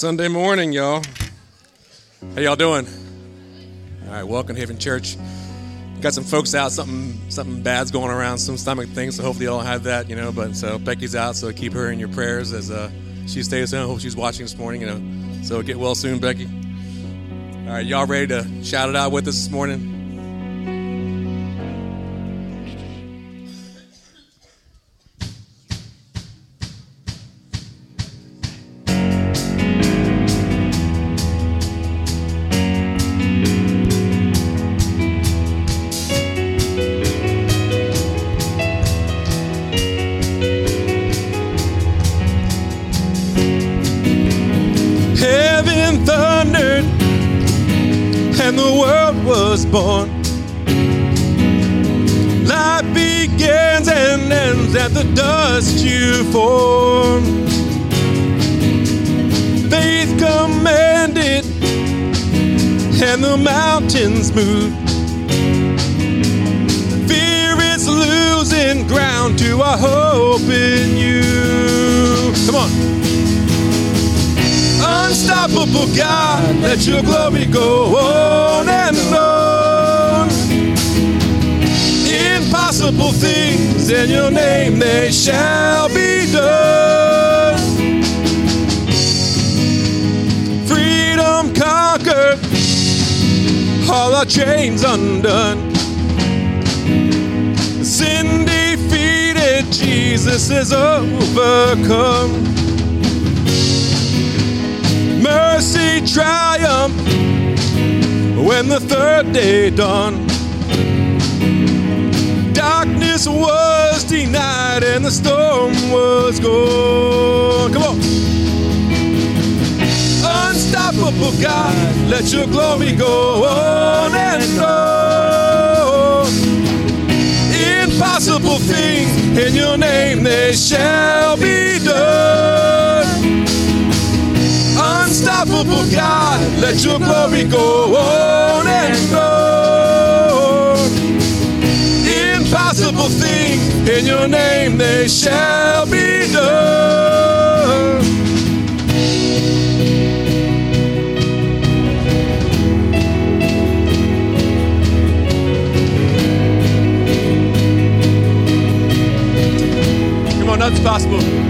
Sunday morning, y'all. How y'all doing? All right, welcome to Haven Church. Got some folks out. Something something bad's going around. Some stomach things. So hopefully y'all have that, you know. But so Becky's out, so keep her in your prayers as uh, she stays home. Hope she's watching this morning, you know. So get well soon, Becky. All right, y'all ready to shout it out with us this morning? Unstoppable God, let your glory go on and on. Impossible things in your name, they shall be done. Freedom conquered, all our chains undone. Sin defeated, Jesus is overcome mercy triumph when the third day dawned. Darkness was denied and the storm was gone. Come on. Unstoppable God, let your glory go on and on. Impossible things in your name, they shall be done unstoppable God, let your glory go on and on. Impossible thing in your name, they shall be done. Come on, nothing's possible.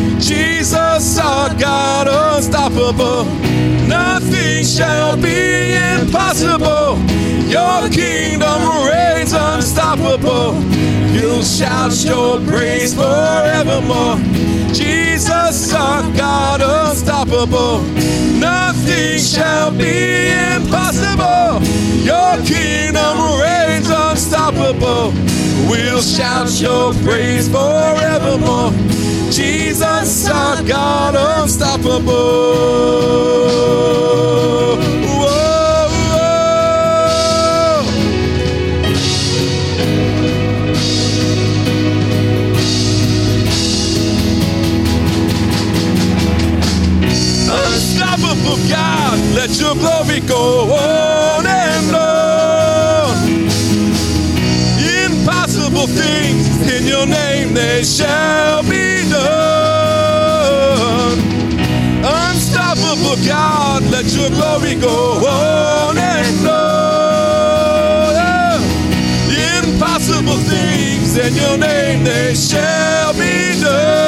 Jesus, our God, unstoppable. Nothing shall be impossible. Your kingdom reigns unstoppable. You'll shout your praise forevermore. Jesus, our God, unstoppable. Nothing shall be impossible. Your kingdom reigns unstoppable. We'll shout your praise forevermore. Jesus, our God, unstoppable. Unstoppable God, let your glory go on and on. Impossible things in your name, they shall be done. Unstoppable God, let your glory go on and on. Impossible things in your name, they shall be done.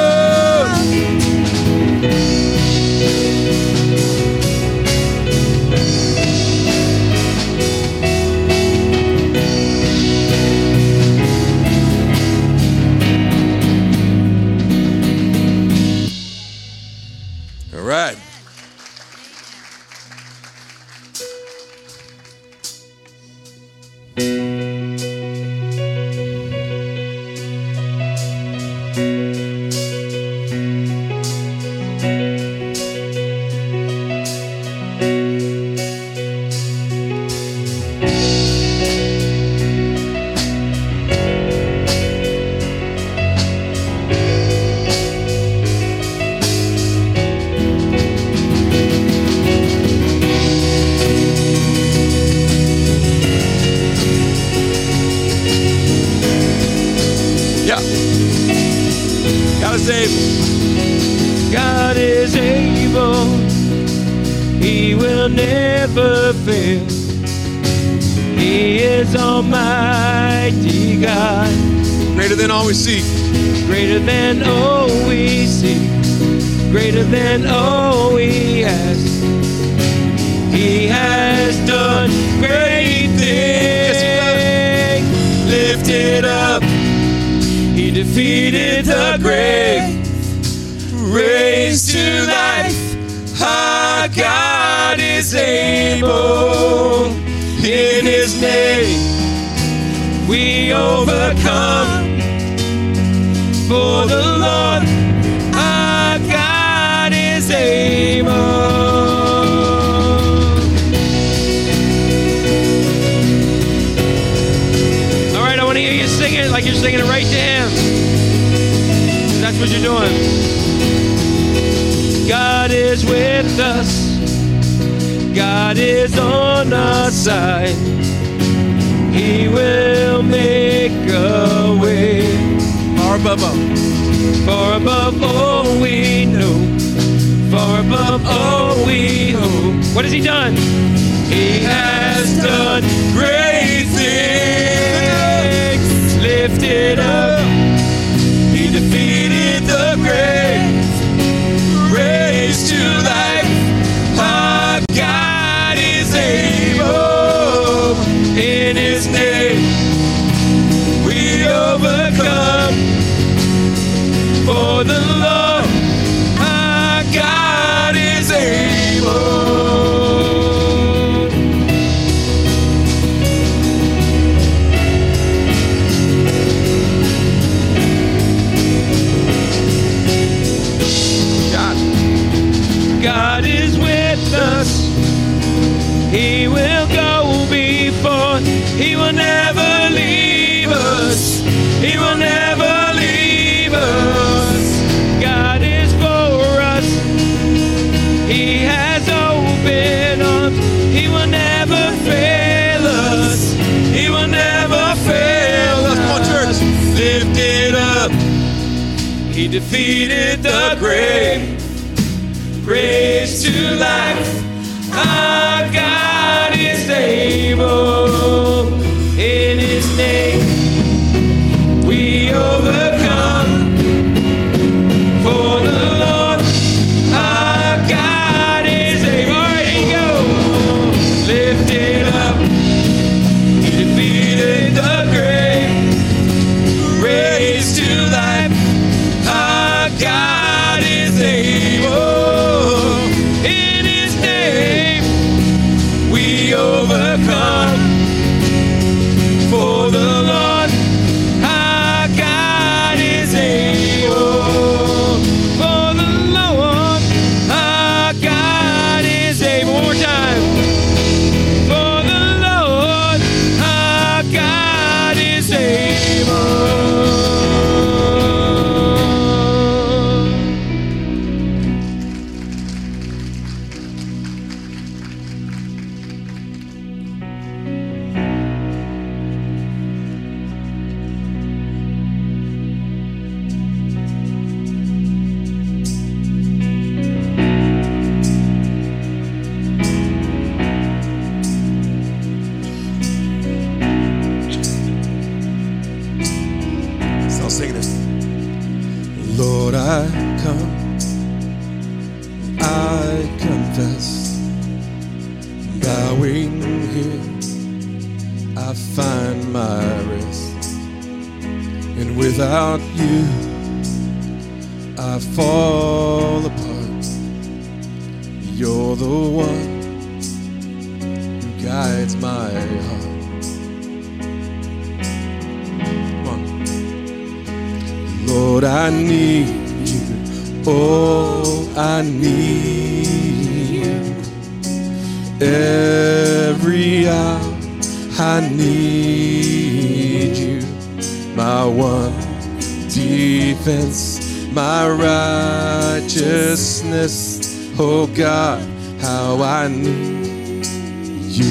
What has He done? He has done great things. Lifted up. defeated the grave. Raised to life. wing here I find my rest, and without you I fall apart. You're the one who guides my heart. Lord, I need you. Oh, I need every hour. I need you, my one defense, my righteousness. Oh God, how I need you.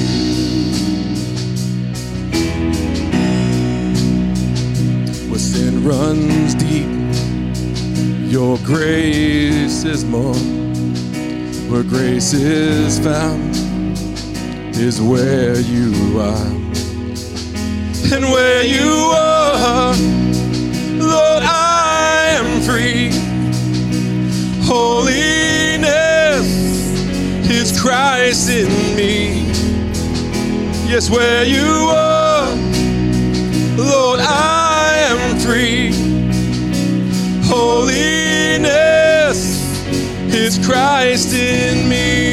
Where sin runs deep, your grace is more. Where grace is found is where you are. And where you are, Lord, I am free. Holiness is Christ in me. Yes, where you are, Lord, I am free. Holiness is Christ in me.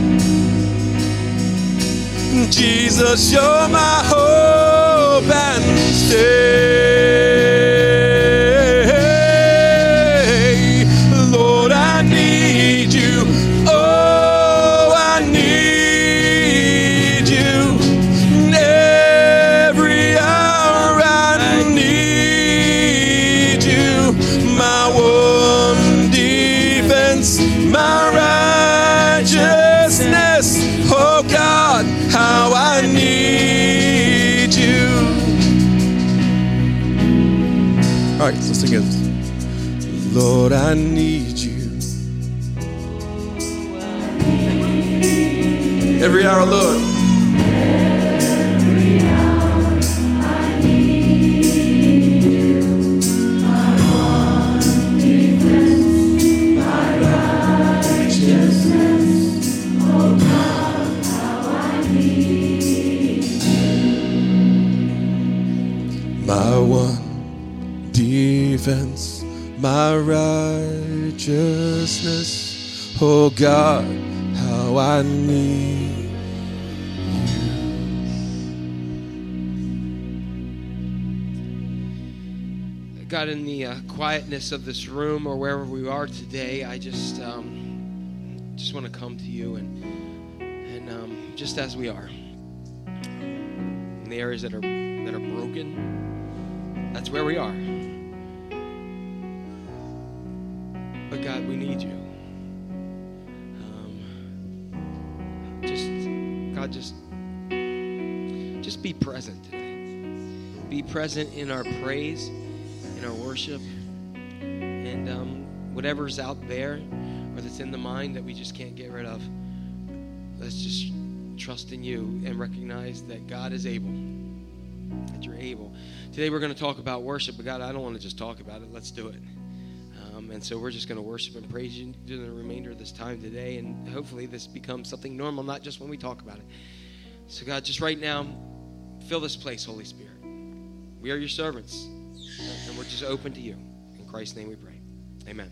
Jesus, you're my hope and stay. God, how I need you. God, in the uh, quietness of this room or wherever we are today, I just um, just want to come to you and and um, just as we are, in the areas that are that are broken, that's where we are. Just just be present today. Be present in our praise in our worship and um, whatever's out there or that's in the mind that we just can't get rid of. Let's just trust in you and recognize that god is able that you're able. Today we're going to talk about worship but god i don't want to just talk about it. Let's do it um, and so we're just going to worship and praise you during the remainder of this time today and hopefully this becomes something normal not just when we talk about it so god just right now fill this place holy spirit we are your servants and we're just open to you. In Christ's name we pray. Amen.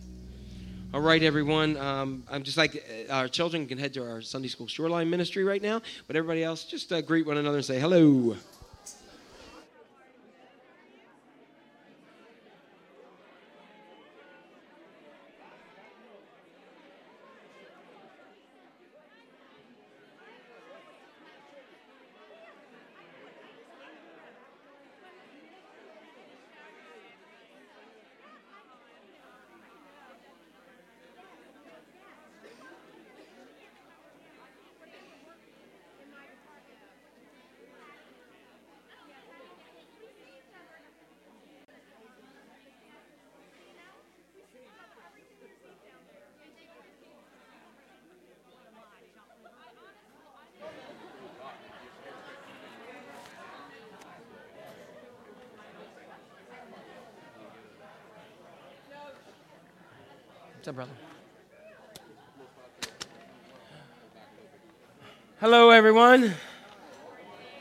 All right, everyone. Um, I'm just like uh, our children can head to our Sunday School Shoreline Ministry right now, but everybody else just uh, greet one another and say hello. up, brother? Hello, everyone.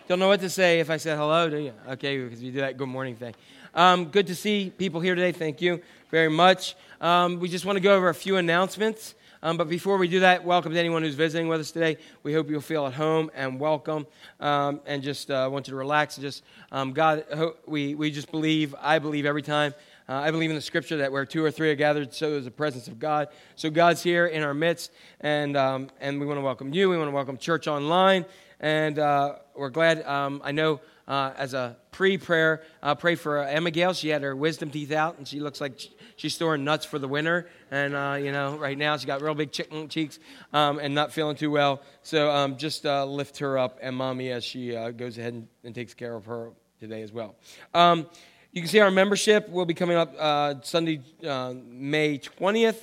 Don't know what to say if I said hello, do you? Okay, because we do that good morning thing. Um, good to see people here today. Thank you very much. Um, we just want to go over a few announcements. Um, but before we do that, welcome to anyone who's visiting with us today. We hope you'll feel at home and welcome. Um, and just uh, want you to relax and just, um, God, we, we just believe, I believe every time uh, I believe in the scripture that where two or three are gathered, so is the presence of God. So God's here in our midst, and um, and we want to welcome you. We want to welcome Church Online, and uh, we're glad. Um, I know uh, as a pre-prayer, uh, pray for Emma Gale. She had her wisdom teeth out, and she looks like she's storing nuts for the winter. And uh, you know, right now she's got real big chicken cheeks um, and not feeling too well. So um, just uh, lift her up and mommy as she uh, goes ahead and, and, takes care of her today as well. Um, you can see our membership will be coming up uh, Sunday, uh, May 20th.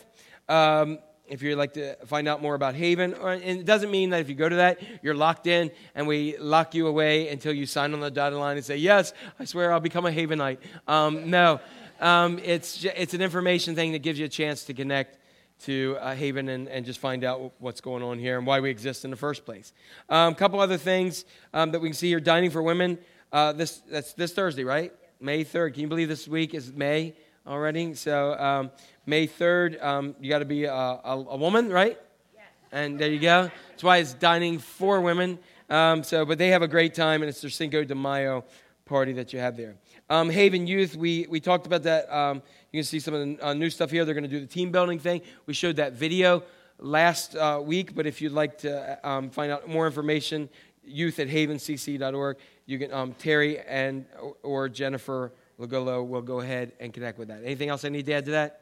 Um, if you'd like to find out more about Haven, or, and it doesn't mean that if you go to that, you're locked in and we lock you away until you sign on the dotted line and say, Yes, I swear I'll become a Havenite. Um, no, um, it's, it's an information thing that gives you a chance to connect to uh, Haven and, and just find out what's going on here and why we exist in the first place. A um, couple other things um, that we can see here Dining for Women. Uh, this, that's this Thursday, right? May 3rd. Can you believe this week is May already? So, um, May 3rd, um, you got to be a, a, a, woman, right? Yes. And there you go. That's why it's dining for women. Um, so, but they have a great time, and it's their Cinco de Mayo party that you have there. Um, Haven Youth, we, we talked about that. Um, you can see some of the uh, new stuff here. They're going to do the team building thing. We showed that video last uh, week, but if you'd like to um, find out more information, youth at havencc.org. You can um, Terry and or Jennifer Lagolo will go ahead and connect with that. Anything else I need to add to that?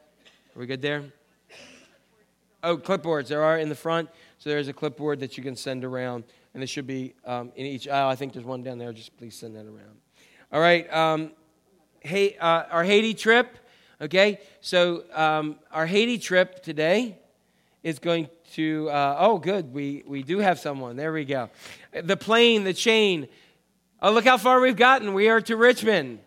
Are we good there? Oh, clipboards. There are in the front. So there's a clipboard that you can send around, and there should be um, in each aisle. I think there's one down there. Just please send that around. All right. Um, hey, uh, our Haiti trip. Okay. So um, our Haiti trip today is going to. Uh, oh, good. We we do have someone. There we go. The plane, the chain. Oh, look how far we've gotten. We are to Richmond.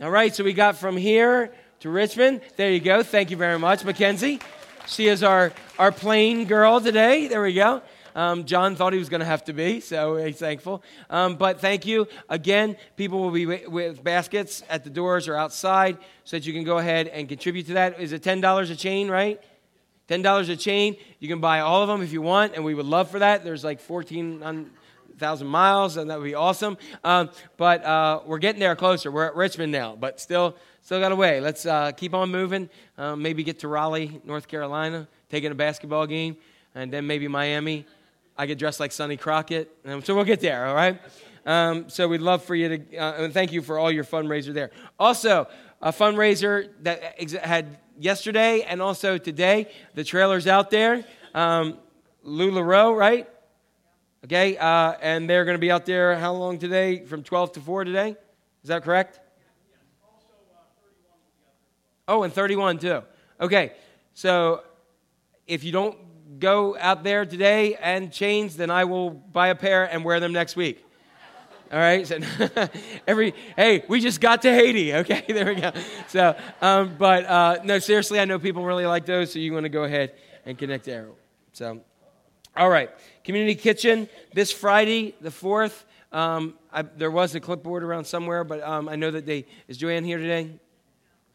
All right, so we got from here to Richmond. There you go. Thank you very much, Mackenzie. She is our, our plane girl today. There we go. Um, John thought he was going to have to be, so he's thankful. Um, but thank you. Again, people will be with baskets at the doors or outside so that you can go ahead and contribute to that. Is it $10 a chain, right? $10 a chain. You can buy all of them if you want, and we would love for that. There's like 14,000 miles, and that would be awesome. Um, but uh, we're getting there closer. We're at Richmond now, but still, still got a way. Let's uh, keep on moving. Uh, maybe get to Raleigh, North Carolina, taking a basketball game, and then maybe Miami. I get dressed like Sonny Crockett, and so we'll get there. All right. Um, so we'd love for you to, uh, and thank you for all your fundraiser there. Also, a fundraiser that ex- had yesterday and also today. The trailer's out there. Um, LuLaRoe, right? Okay, uh, and they're going to be out there how long today? From 12 to 4 today? Is that correct? Oh, and 31 too. Okay, so if you don't go out there today and change, then I will buy a pair and wear them next week. All right. So every hey, we just got to Haiti. Okay, there we go. So, um, but uh, no, seriously, I know people really like those, so you want to go ahead and connect there. So, all right, community kitchen this Friday, the fourth. Um, I, there was a clipboard around somewhere, but um, I know that they is Joanne here today.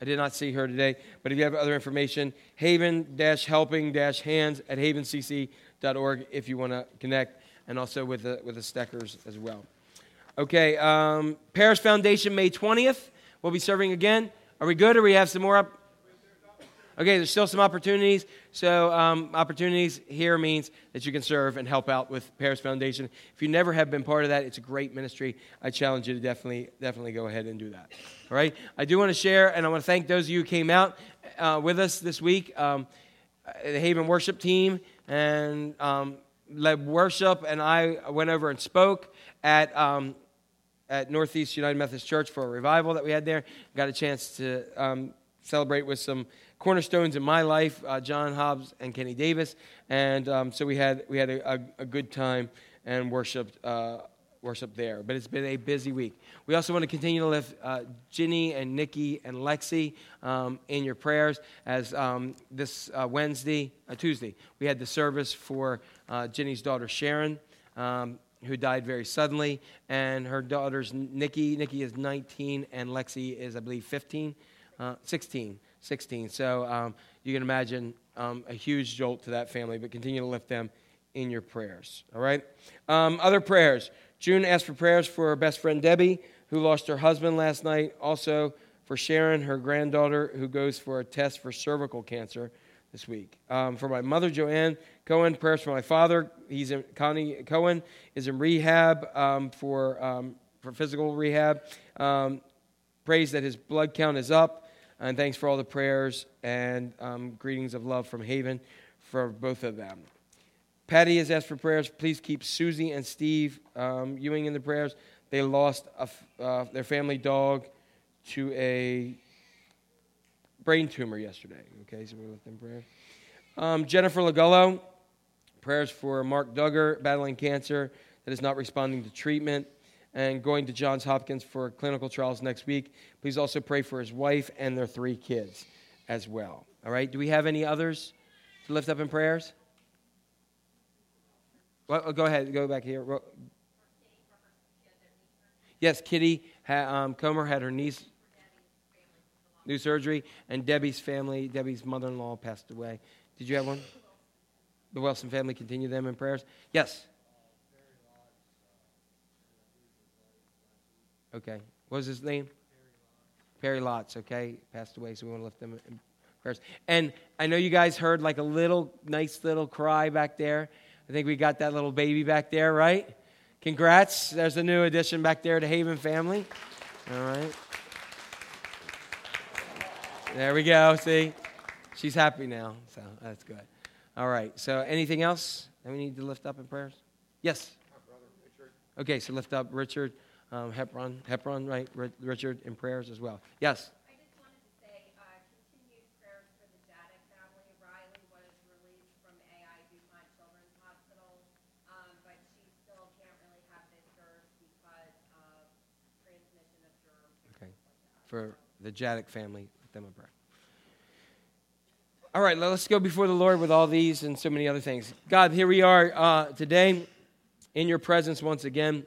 I did not see her today, but if you have other information, haven-helping-hands at havencc.org if you want to connect, and also with the, with the Steckers as well. Okay, um, Paris Foundation, May 20th. We'll be serving again. Are we good or we have some more up? Okay, there's still some opportunities. So, um, opportunities here means that you can serve and help out with Paris Foundation. If you never have been part of that, it's a great ministry. I challenge you to definitely, definitely go ahead and do that. All right? I do want to share, and I want to thank those of you who came out uh, with us this week. Um, the Haven worship team and um, led worship, and I went over and spoke at um, at Northeast United Methodist Church for a revival that we had there. Got a chance to um, celebrate with some cornerstones in my life, uh, John Hobbs and Kenny Davis, and um, so we had we had a, a, a good time and worshipped. Uh, worship there. But it's been a busy week. We also want to continue to lift uh, Ginny and Nikki and Lexi um, in your prayers as um, this uh, Wednesday, uh, Tuesday, we had the service for uh, Ginny's daughter Sharon um, who died very suddenly, and her daughters, Nikki. Nikki is 19, and Lexi is, I believe, 15, uh, 16. 16. So um, you can imagine um, a huge jolt to that family, but continue to lift them in your prayers. All right? Um, other prayers. June asked for prayers for her best friend Debbie, who lost her husband last night. Also for Sharon, her granddaughter, who goes for a test for cervical cancer this week. Um, for my mother, Joanne Cohen, prayers for my father. He's in, Connie Cohen is in rehab um, for, um, for physical rehab. Praise that his blood count is up. And thanks for all the prayers and um, greetings of love from Haven for both of them. Patty has asked for prayers. Please keep Susie and Steve um, Ewing in the prayers. They lost uh, their family dog to a brain tumor yesterday. Okay, so we lift them prayers. Um, Jennifer Lagullo, prayers for Mark Duggar battling cancer that is not responding to treatment and going to Johns Hopkins for clinical trials next week. Please also pray for his wife and their three kids as well. All right, do we have any others to lift up in prayers? Well, go ahead, go back here. Yes, Kitty um, Comer had her niece new surgery, and Debbie's family, Debbie's mother-in-law passed away. Did you have one? The Wilson family, continue them in prayers. Yes. Okay. What was his name? Perry Lots. Okay, passed away, so we want to lift them in prayers. And I know you guys heard like a little, nice little cry back there. I think we got that little baby back there, right? Congrats. There's a new addition back there to Haven family. All right. There we go. See? She's happy now, so that's good. All right. So, anything else that we need to lift up in prayers? Yes. Okay, so lift up Richard um, Hepron, Hepron, right? Richard in prayers as well. Yes. for the Jadek family. Let them in prayer. All right, let's go before the Lord with all these and so many other things. God, here we are uh, today in your presence once again.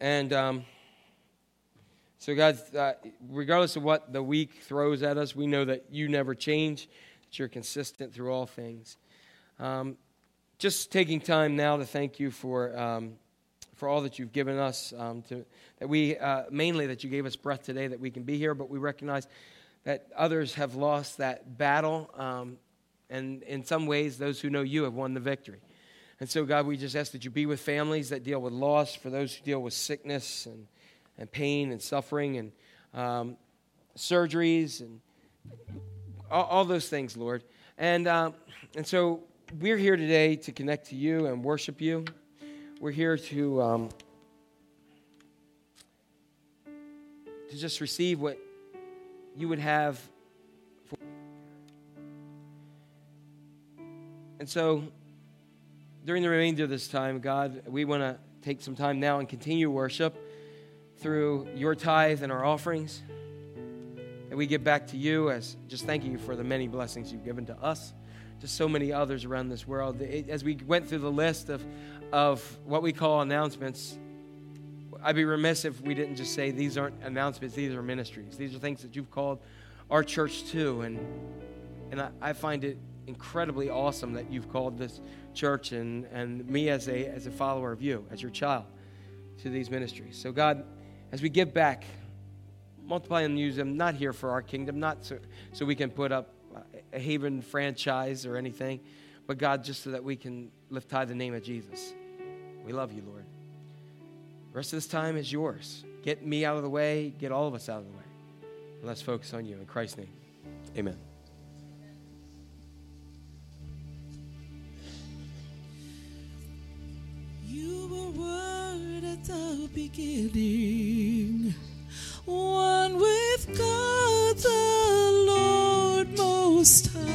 And um, so, God, uh, regardless of what the week throws at us, we know that you never change, that you're consistent through all things. Um, just taking time now to thank you for um, for all that you've given us. Um, to, that we, uh, mainly that you gave us breath today that we can be here, but we recognize that others have lost that battle. Um, and in some ways, those who know you have won the victory. And so, God, we just ask that you be with families that deal with loss, for those who deal with sickness and, and pain and suffering and um, surgeries and all, all, those things, Lord. And, uh, and so we're here today to connect to you and worship you. We're here to, um, to just receive what you would have. For. And so, during the remainder of this time, God, we want to take some time now and continue worship through your tithe and our offerings. And we give back to you as just thanking you for the many blessings you've given to us, to so many others around this world. As we went through the list of of what we call announcements, I'd be remiss if we didn't just say these aren't announcements, these are ministries. These are things that you've called our church to. And, and I, I find it incredibly awesome that you've called this church and, and me as a, as a follower of you, as your child, to these ministries. So, God, as we give back, multiply and use them, not here for our kingdom, not so, so we can put up a Haven franchise or anything, but God, just so that we can lift high the name of Jesus. We love you, Lord. The rest of this time is yours. Get me out of the way, get all of us out of the way. let's focus on you. In Christ's name, amen. You were word at the beginning, one with God the Lord Most High.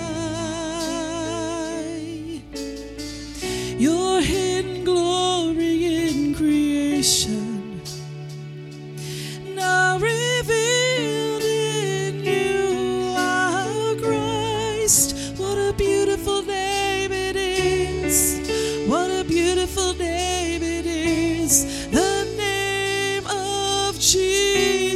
your hidden glory in creation.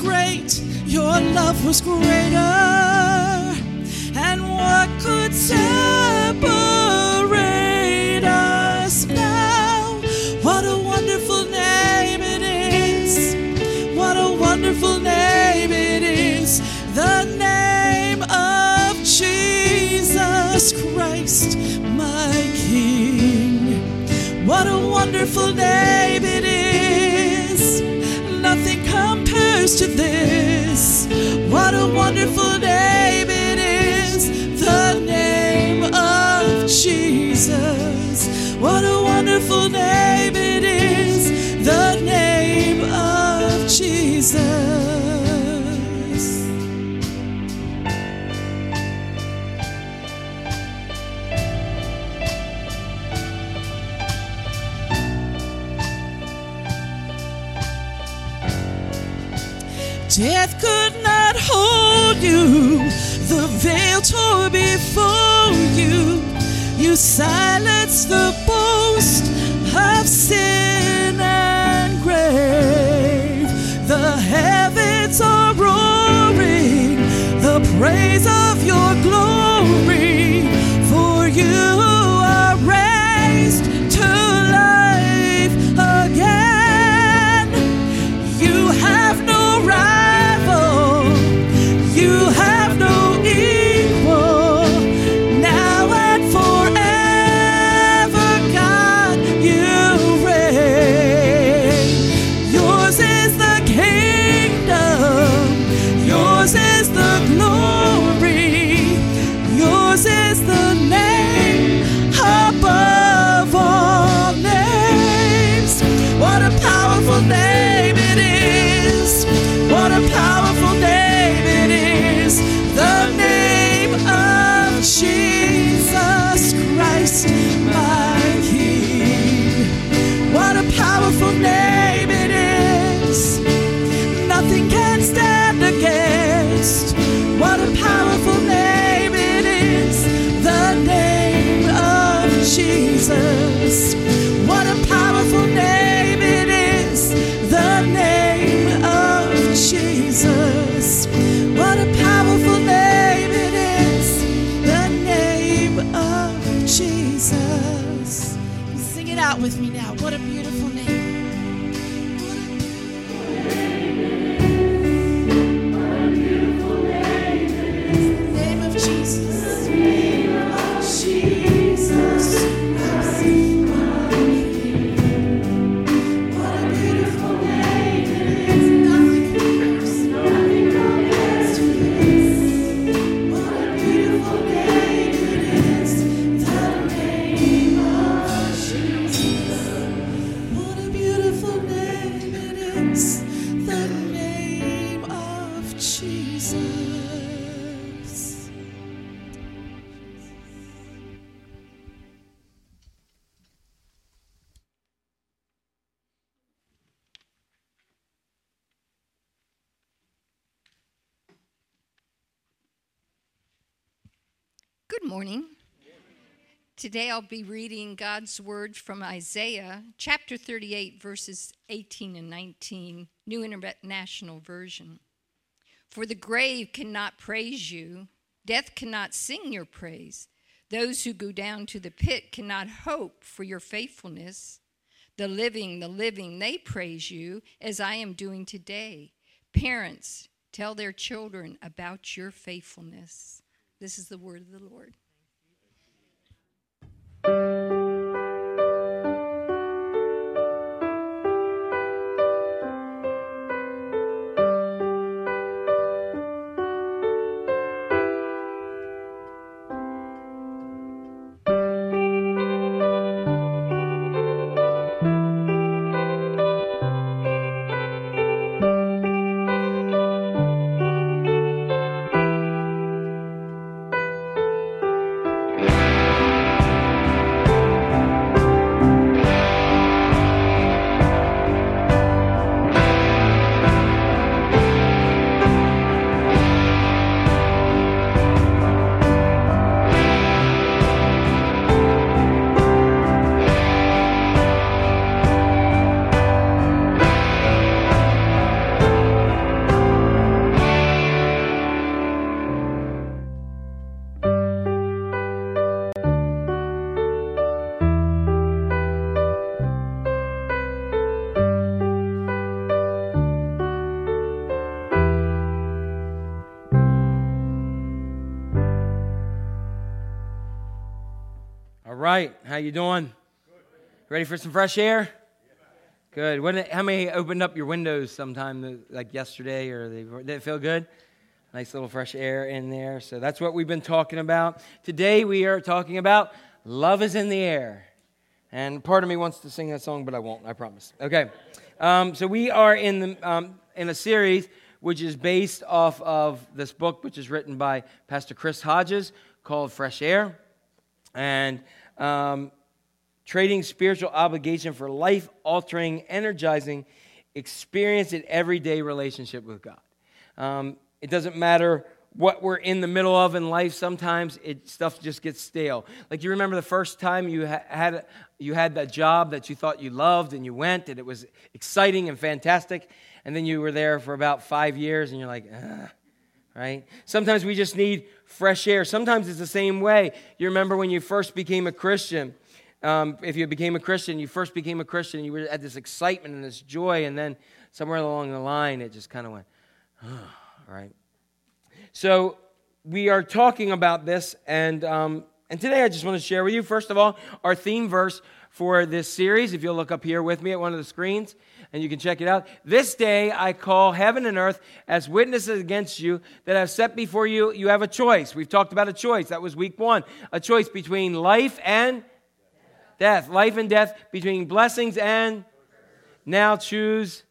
Great, your love was greater. And what could separate us now? What a wonderful name it is! What a wonderful name it is! The name of Jesus Christ, my King. What a wonderful name it is! To this. What a wonderful name you. The veil tore before you. You silenced with me now. Morning. Today I'll be reading God's word from Isaiah chapter 38, verses 18 and 19, New International Version. For the grave cannot praise you, death cannot sing your praise. Those who go down to the pit cannot hope for your faithfulness. The living, the living, they praise you as I am doing today. Parents, tell their children about your faithfulness. This is the word of the Lord. Right, how you doing? Ready for some fresh air? Good. When, how many opened up your windows sometime, like yesterday, or they, did it feel good? Nice little fresh air in there. So that's what we've been talking about. Today we are talking about love is in the air. And part of me wants to sing that song, but I won't. I promise. Okay. Um, so we are in the um, in a series which is based off of this book, which is written by Pastor Chris Hodges, called Fresh Air, and um, trading spiritual obligation for life altering, energizing experience in everyday relationship with God. Um, it doesn't matter what we're in the middle of in life. Sometimes it, stuff just gets stale. Like you remember the first time you ha- had you had that job that you thought you loved, and you went, and it was exciting and fantastic, and then you were there for about five years, and you're like, Ugh right? Sometimes we just need fresh air. Sometimes it's the same way. You remember when you first became a Christian. Um, if you became a Christian, you first became a Christian, you had this excitement and this joy, and then somewhere along the line, it just kind of went, oh, right? So we are talking about this, and um, and today I just want to share with you, first of all, our theme verse for this series. If you'll look up here with me at one of the screens, and you can check it out. This day I call heaven and earth as witnesses against you that I've set before you. You have a choice. We've talked about a choice. That was week one. A choice between life and death. Life and death, between blessings and now choose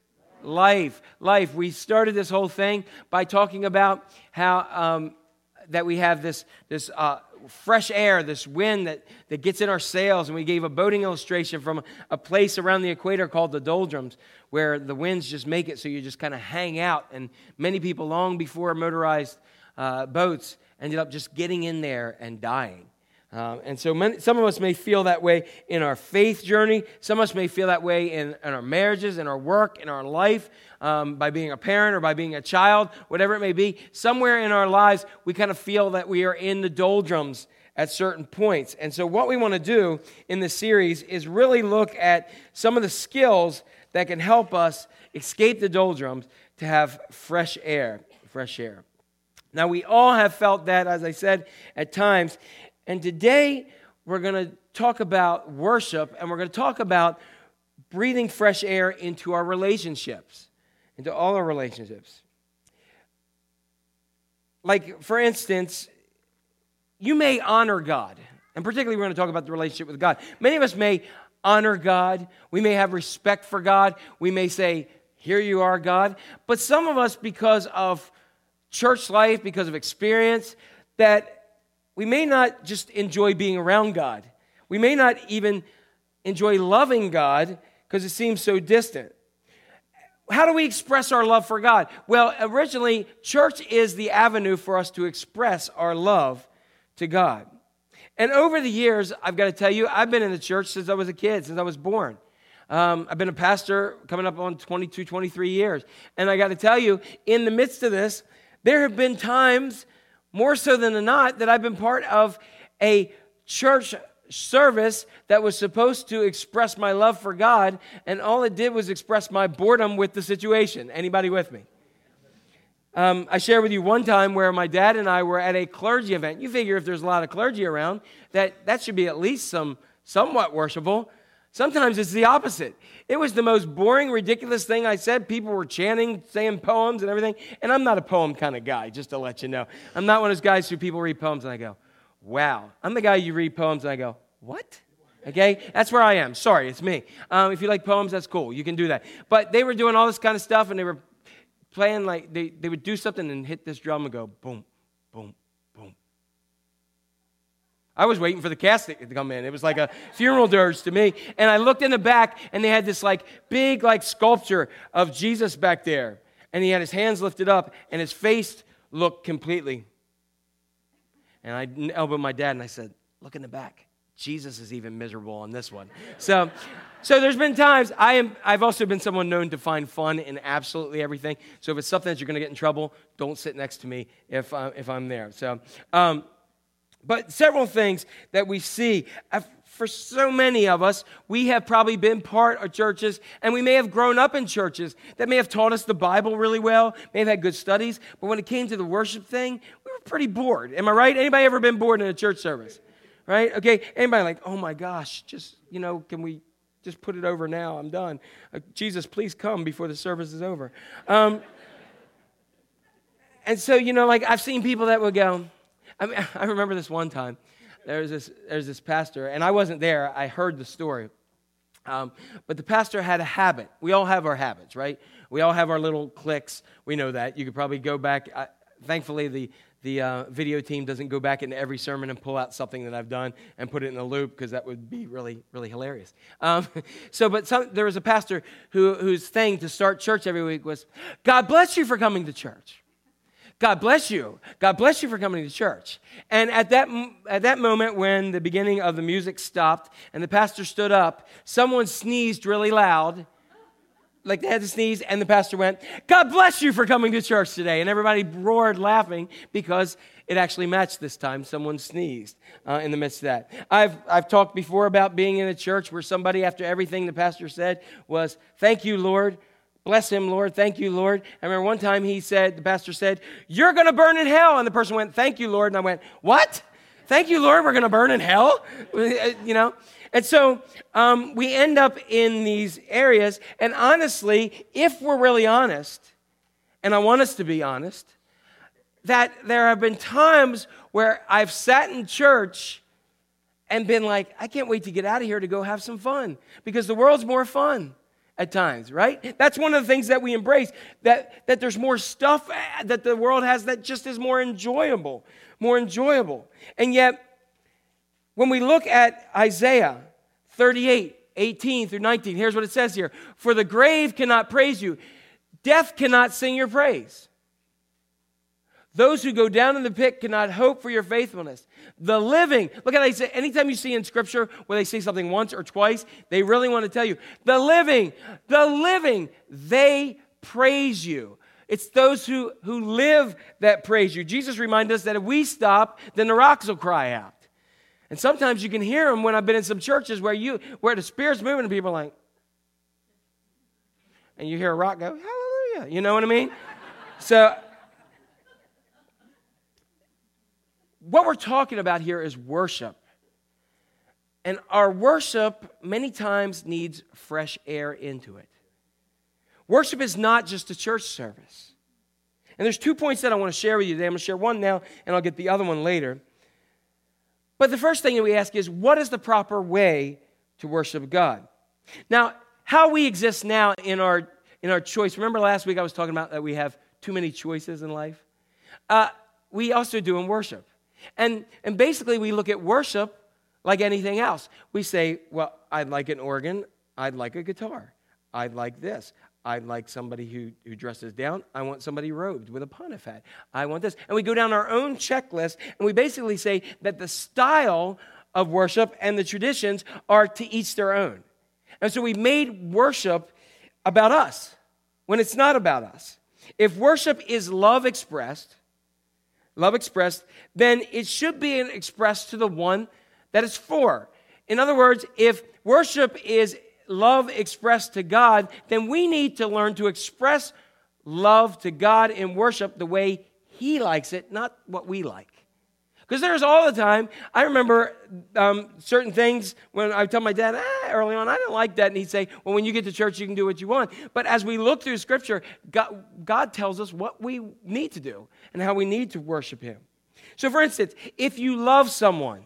life. Life. We started this whole thing by talking about how um, that we have this this. Uh, fresh air, this wind that, that gets in our sails. And we gave a boating illustration from a place around the equator called the doldrums, where the winds just make it so you just kind of hang out. And many people, long before motorized uh, boats, ended up just getting in there and dying. Um, and so many, some of us may feel that way in our faith journey. Some of us may feel that way in, in our marriages, in our work, in our life, um, by being a parent or by being a child, whatever it may be. Somewhere in our lives, we kind of feel that we are in the doldrums at certain points. And so, what we want to do in this series is really look at some of the skills that can help us escape the doldrums to have fresh air. Fresh air. Now, we all have felt that, as I said, at times. And today we're going to talk about worship and we're going to talk about breathing fresh air into our relationships, into all our relationships. Like, for instance, you may honor God, and particularly we're going to talk about the relationship with God. Many of us may honor God, we may have respect for God, we may say, Here you are, God. But some of us, because of church life, because of experience, that we may not just enjoy being around God. We may not even enjoy loving God because it seems so distant. How do we express our love for God? Well, originally, church is the avenue for us to express our love to God. And over the years, I've got to tell you, I've been in the church since I was a kid, since I was born. Um, I've been a pastor coming up on 22, 23 years. And I got to tell you, in the midst of this, there have been times more so than not, that I've been part of a church service that was supposed to express my love for God, and all it did was express my boredom with the situation. Anybody with me? Um, I shared with you one time where my dad and I were at a clergy event. You figure if there's a lot of clergy around, that that should be at least some somewhat worshipful. Sometimes it's the opposite. It was the most boring, ridiculous thing I said. People were chanting, saying poems and everything. And I'm not a poem kind of guy, just to let you know. I'm not one of those guys who people read poems and I go, wow. I'm the guy you read poems and I go, what? Okay? That's where I am. Sorry, it's me. Um, if you like poems, that's cool. You can do that. But they were doing all this kind of stuff and they were playing like, they, they would do something and hit this drum and go, boom, boom, I was waiting for the casket to come in. It was like a funeral dirge to me. And I looked in the back, and they had this like big like sculpture of Jesus back there, and he had his hands lifted up, and his face looked completely. And I elbowed my dad, and I said, "Look in the back. Jesus is even miserable on this one." So. So there's been times I am I've also been someone known to find fun in absolutely everything. So if it's something that you're going to get in trouble, don't sit next to me if uh, if I'm there. So um, but several things that we see. Uh, for so many of us, we have probably been part of churches and we may have grown up in churches that may have taught us the Bible really well, may have had good studies, but when it came to the worship thing, we were pretty bored. Am I right? Anybody ever been bored in a church service? right? Okay, anybody like, oh my gosh, just, you know, can we just put it over now? I'm done. Uh, Jesus, please come before the service is over. Um, and so, you know, like I've seen people that would go, I, mean, I remember this one time. There was this, there's this pastor, and I wasn't there. I heard the story. Um, but the pastor had a habit. We all have our habits, right? We all have our little clicks. We know that. You could probably go back. I, thankfully, the, the uh, video team doesn't go back into every sermon and pull out something that I've done and put it in a loop because that would be really, really hilarious. Um, so, but some, there was a pastor who, whose thing to start church every week was, God bless you for coming to church. God bless you. God bless you for coming to church. And at that, at that moment, when the beginning of the music stopped and the pastor stood up, someone sneezed really loud, like they had to sneeze, and the pastor went, God bless you for coming to church today. And everybody roared laughing because it actually matched this time. Someone sneezed uh, in the midst of that. I've, I've talked before about being in a church where somebody, after everything the pastor said, was, Thank you, Lord. Bless him, Lord. Thank you, Lord. I remember one time he said, the pastor said, You're going to burn in hell. And the person went, Thank you, Lord. And I went, What? Thank you, Lord. We're going to burn in hell? you know? And so um, we end up in these areas. And honestly, if we're really honest, and I want us to be honest, that there have been times where I've sat in church and been like, I can't wait to get out of here to go have some fun because the world's more fun at times, right? That's one of the things that we embrace that, that there's more stuff eh, that the world has that just is more enjoyable, more enjoyable. And yet, when we look at Isaiah 38, 18 through 19, here's what it says here For the grave cannot praise you, death cannot sing your praise. Those who go down in the pit cannot hope for your faithfulness. The living, look at say, anytime you see in scripture where they say something once or twice, they really want to tell you, the living, the living, they praise you. It's those who, who live that praise you. Jesus reminded us that if we stop, then the rocks will cry out. And sometimes you can hear them when I've been in some churches where you where the spirit's moving and people are like, and you hear a rock go, hallelujah. You know what I mean? so what we're talking about here is worship. And our worship many times needs fresh air into it. Worship is not just a church service. And there's two points that I want to share with you today. I'm going to share one now, and I'll get the other one later. But the first thing that we ask is what is the proper way to worship God? Now, how we exist now in our, in our choice. Remember last week I was talking about that we have too many choices in life? Uh, we also do in worship. And, and basically, we look at worship like anything else. We say, well, I'd like an organ, I'd like a guitar, I'd like this. I'd like somebody who, who dresses down. I want somebody robed with a pontiff hat. I want this. And we go down our own checklist and we basically say that the style of worship and the traditions are to each their own. And so we made worship about us when it's not about us. If worship is love expressed, love expressed, then it should be expressed to the one that it's for. In other words, if worship is love expressed to God, then we need to learn to express love to God in worship the way He likes it, not what we like. Because there's all the time, I remember um, certain things when I tell my dad, ah, early on, I didn't like that. And he'd say, well, when you get to church, you can do what you want. But as we look through Scripture, God, God tells us what we need to do and how we need to worship Him. So, for instance, if you love someone,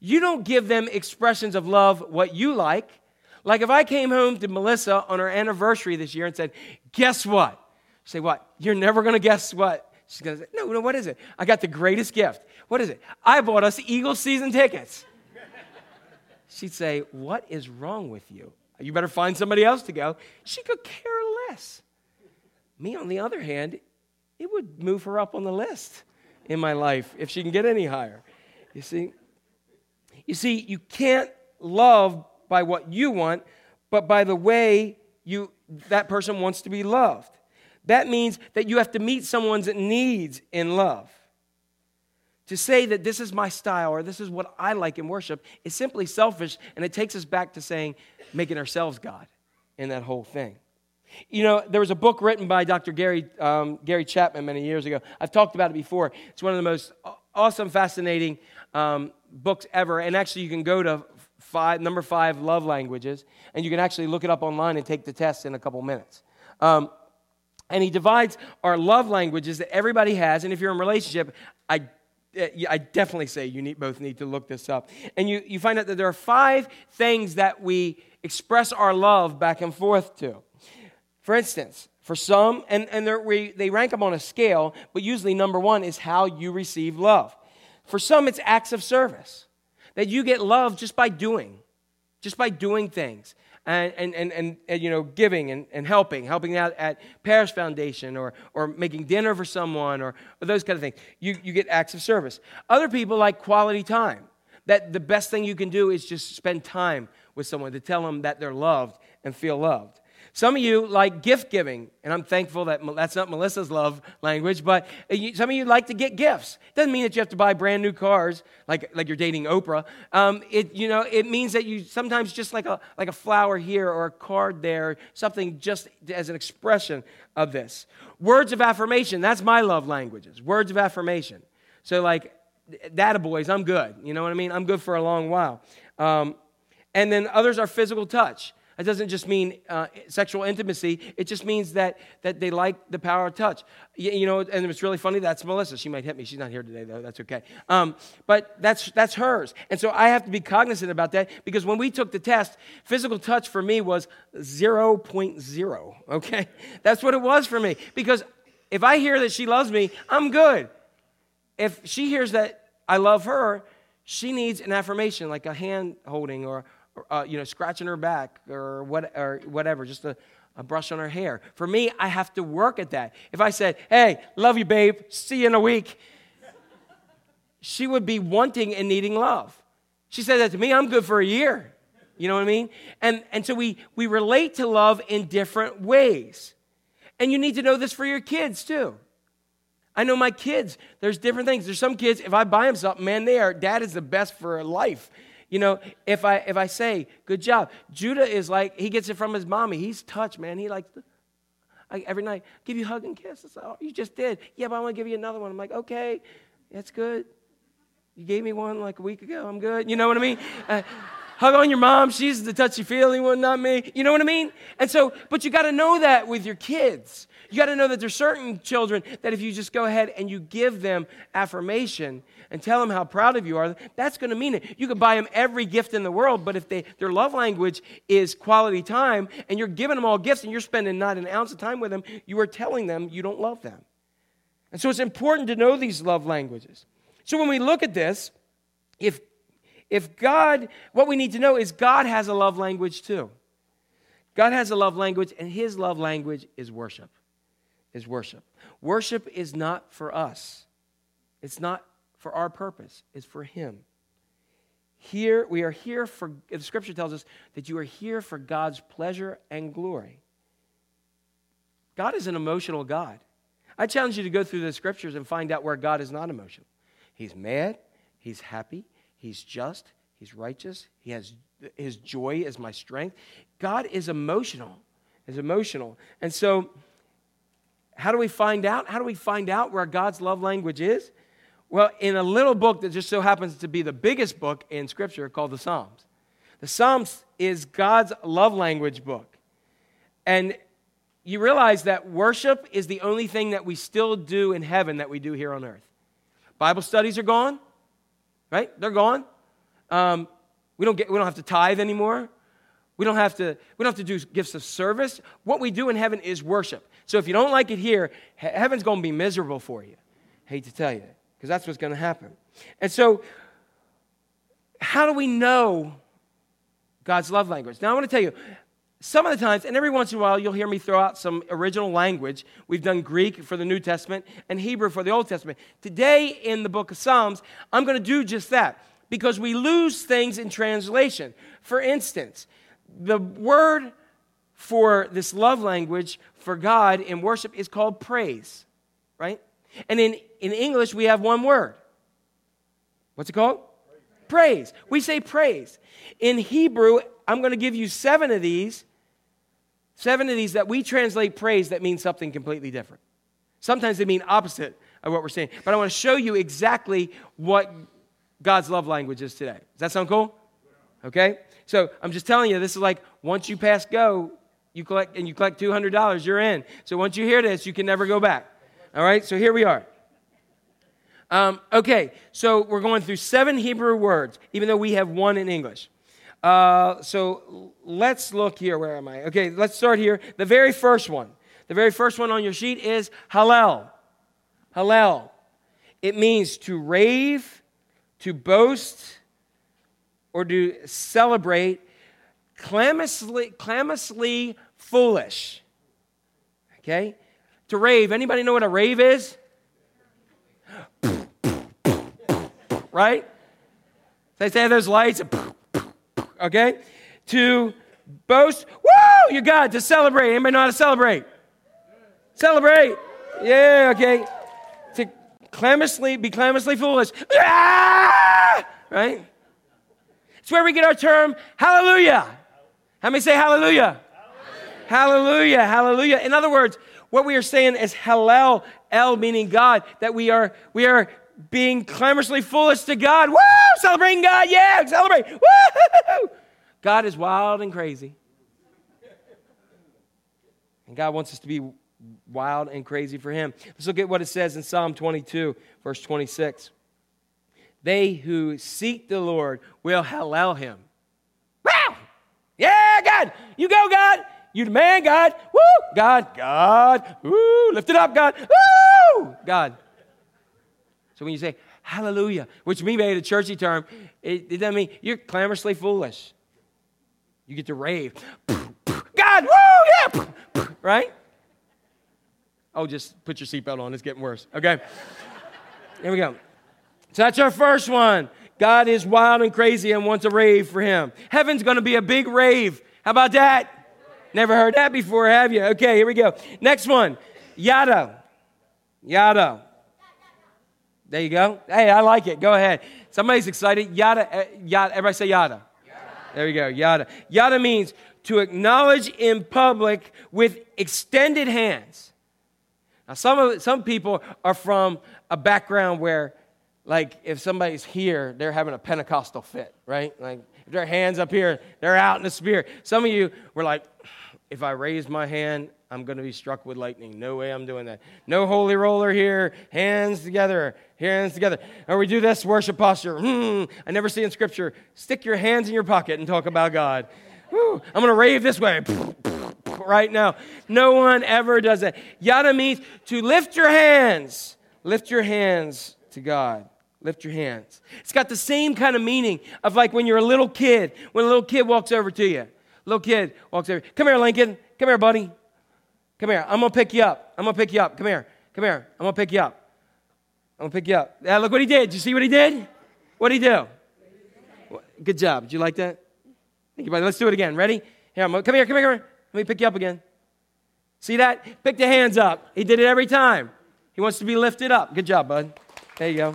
you don't give them expressions of love what you like. Like if I came home to Melissa on her anniversary this year and said, Guess what? Say, What? You're never going to guess what? She's going to say, No, no, what is it? I got the greatest gift. What is it? I bought us Eagles season tickets. She'd say, What is wrong with you? You better find somebody else to go. She could care less. Me, on the other hand, it would move her up on the list in my life if she can get any higher. You see? You see, you can't love by what you want, but by the way you that person wants to be loved. That means that you have to meet someone's needs in love. To say that this is my style or this is what I like in worship is simply selfish, and it takes us back to saying, making ourselves God in that whole thing. You know, there was a book written by Dr. Gary, um, Gary Chapman many years ago. I've talked about it before. It's one of the most awesome, fascinating um, books ever. And actually, you can go to five, number five, love languages, and you can actually look it up online and take the test in a couple minutes. Um, and he divides our love languages that everybody has. And if you're in a relationship, I, eh, I definitely say you need, both need to look this up. And you, you find out that there are five things that we express our love back and forth to. For instance, for some, and, and we, they rank them on a scale, but usually number one is how you receive love. For some, it's acts of service, that you get love just by doing, just by doing things and, and, and, and, and, you know, giving and, and helping, helping out at Parish Foundation or, or making dinner for someone or, or those kind of things. You, you get acts of service. Other people like quality time, that the best thing you can do is just spend time with someone to tell them that they're loved and feel loved. Some of you like gift giving, and I'm thankful that that's not Melissa's love language, but some of you like to get gifts. Doesn't mean that you have to buy brand new cars like, like you're dating Oprah. Um, it, you know, it means that you sometimes just like a, like a flower here or a card there, something just as an expression of this. Words of affirmation, that's my love languages. Words of affirmation. So, like, data boys, I'm good. You know what I mean? I'm good for a long while. Um, and then others are physical touch. It doesn't just mean uh, sexual intimacy. It just means that, that they like the power of touch. You, you, know, and it's really funny. That's Melissa. She might hit me. She's not here today, though. That's okay. Um, but that's, that's hers. And so I have to be cognizant about that because when we took the test, physical touch for me was 0.0, okay? That's what it was for me. Because if I hear that she loves me, I'm good. If she hears that I love her, she needs an affirmation like a hand holding or uh, you know, scratching her back or, what, or whatever, just a, a brush on her hair. For me, I have to work at that. If I said, hey, love you, babe, see you in a week, she would be wanting and needing love. She said that to me, I'm good for a year. You know what I mean? And, and so we, we relate to love in different ways. And you need to know this for your kids too. I know my kids, there's different things. There's some kids, if I buy them something, man, they are, dad is the best for life. You know, if I if I say good job, Judah is like he gets it from his mommy. He's touched, man. He likes to, I, every night give you hug and kiss. Like, oh, you just did. Yeah, but I want to give you another one. I'm like, okay, that's good. You gave me one like a week ago. I'm good. You know what I mean? Uh, hug on your mom. She's the touchy feely one, not me. You know what I mean? And so, but you got to know that with your kids. You got to know that there's certain children that if you just go ahead and you give them affirmation and tell them how proud of you are, that's going to mean it. You can buy them every gift in the world, but if they, their love language is quality time and you're giving them all gifts and you're spending not an ounce of time with them, you are telling them you don't love them. And so it's important to know these love languages. So when we look at this, if if God, what we need to know is God has a love language too. God has a love language, and his love language is worship is worship. Worship is not for us, it's not for our purpose, it's for Him. Here, we are here for, the scripture tells us that you are here for God's pleasure and glory. God is an emotional God. I challenge you to go through the scriptures and find out where God is not emotional. He's mad, He's happy, He's just, He's righteous, He has His joy is my strength. God is emotional, is emotional. And so, how do we find out? How do we find out where God's love language is? Well, in a little book that just so happens to be the biggest book in Scripture called the Psalms. The Psalms is God's love language book. And you realize that worship is the only thing that we still do in heaven that we do here on earth. Bible studies are gone, right? They're gone. Um, we, don't get, we don't have to tithe anymore. We don't have to, we don't have to do gifts of service. What we do in heaven is worship. So if you don't like it here, heaven's going to be miserable for you. Hate to tell you, because that's what's going to happen. And so, how do we know God's love language? Now, I want to tell you, some of the times, and every once in a while, you'll hear me throw out some original language. We've done Greek for the New Testament and Hebrew for the Old Testament. Today, in the book of Psalms, I'm going to do just that because we lose things in translation. For instance, the word for this love language for God in worship is called praise, right? And in, in English, we have one word. What's it called? Praise. praise. We say praise. In Hebrew, I'm going to give you seven of these, seven of these that we translate praise that mean something completely different. Sometimes they mean opposite of what we're saying. But I want to show you exactly what God's love language is today. Does that sound cool? Okay? So I'm just telling you, this is like once you pass go, you collect and you collect $200, you're in. So once you hear this, you can never go back. All right? So here we are. Um, okay, so we're going through seven Hebrew words, even though we have one in English. Uh, so let's look here. Where am I? Okay, let's start here. The very first one. The very first one on your sheet is Hallel. Hallel. It means to rave, to boast, or to celebrate, clamorously, clamorously foolish. Okay? To rave. Anybody know what a rave is? right? They say there's lights. Okay? To boast. Woo! You got. To celebrate. Anybody know how to celebrate? Celebrate. Yeah, okay. To clamorously, be clamorously foolish. Ah! Right? It's where we get our term hallelujah. How many say hallelujah? Hallelujah, hallelujah. In other words, what we are saying is Hallel, El meaning God, that we are we are being clamorously foolish to God. Woo! Celebrating God, yeah, celebrate. Woo! God is wild and crazy. And God wants us to be wild and crazy for Him. Let's look at what it says in Psalm 22, verse 26. They who seek the Lord will Hallel Him. Wow! Yeah, God! You go, God! You demand, God! Woo! God! God! Woo! Lift it up, God! Woo! God. So when you say hallelujah, which me made a churchy term, it, it doesn't mean you're clamorously foolish. You get to rave. God, woo, yeah, right? Oh, just put your seatbelt on. It's getting worse. Okay. Here we go. So that's our first one. God is wild and crazy and wants a rave for him. Heaven's going to be a big rave. How about that? Never heard that before, have you? Okay, here we go. Next one. Yada. Yada. There you go. Hey, I like it. Go ahead. Somebody's excited. Yada. eh, Yada. Everybody say yada. There we go. Yada. Yada means to acknowledge in public with extended hands. Now, some of some people are from a background where, like, if somebody's here, they're having a Pentecostal fit, right? Like, if their hands up here, they're out in the spirit. Some of you were like, if I raise my hand, I'm going to be struck with lightning. No way I'm doing that. No holy roller here. Hands together. Hands together. Or we do this worship posture. Hmm. I never see in Scripture. Stick your hands in your pocket and talk about God. Whew. I'm going to rave this way. Right now. No one ever does that. Yada means to lift your hands. Lift your hands to God. Lift your hands. It's got the same kind of meaning of like when you're a little kid, when a little kid walks over to you. Little kid walks over. Come here, Lincoln. Come here, buddy. Come here. I'm going to pick you up. I'm going to pick you up. Come here. Come here. I'm going to pick you up. I'm going to pick you up. Yeah, look what he did. Did you see what he did? What did he do? Good job. Did you like that? Thank you, buddy. Let's do it again. Ready? Here, I'm come here, come here, come here. Let me pick you up again. See that? Pick the hands up. He did it every time. He wants to be lifted up. Good job, bud. There you go.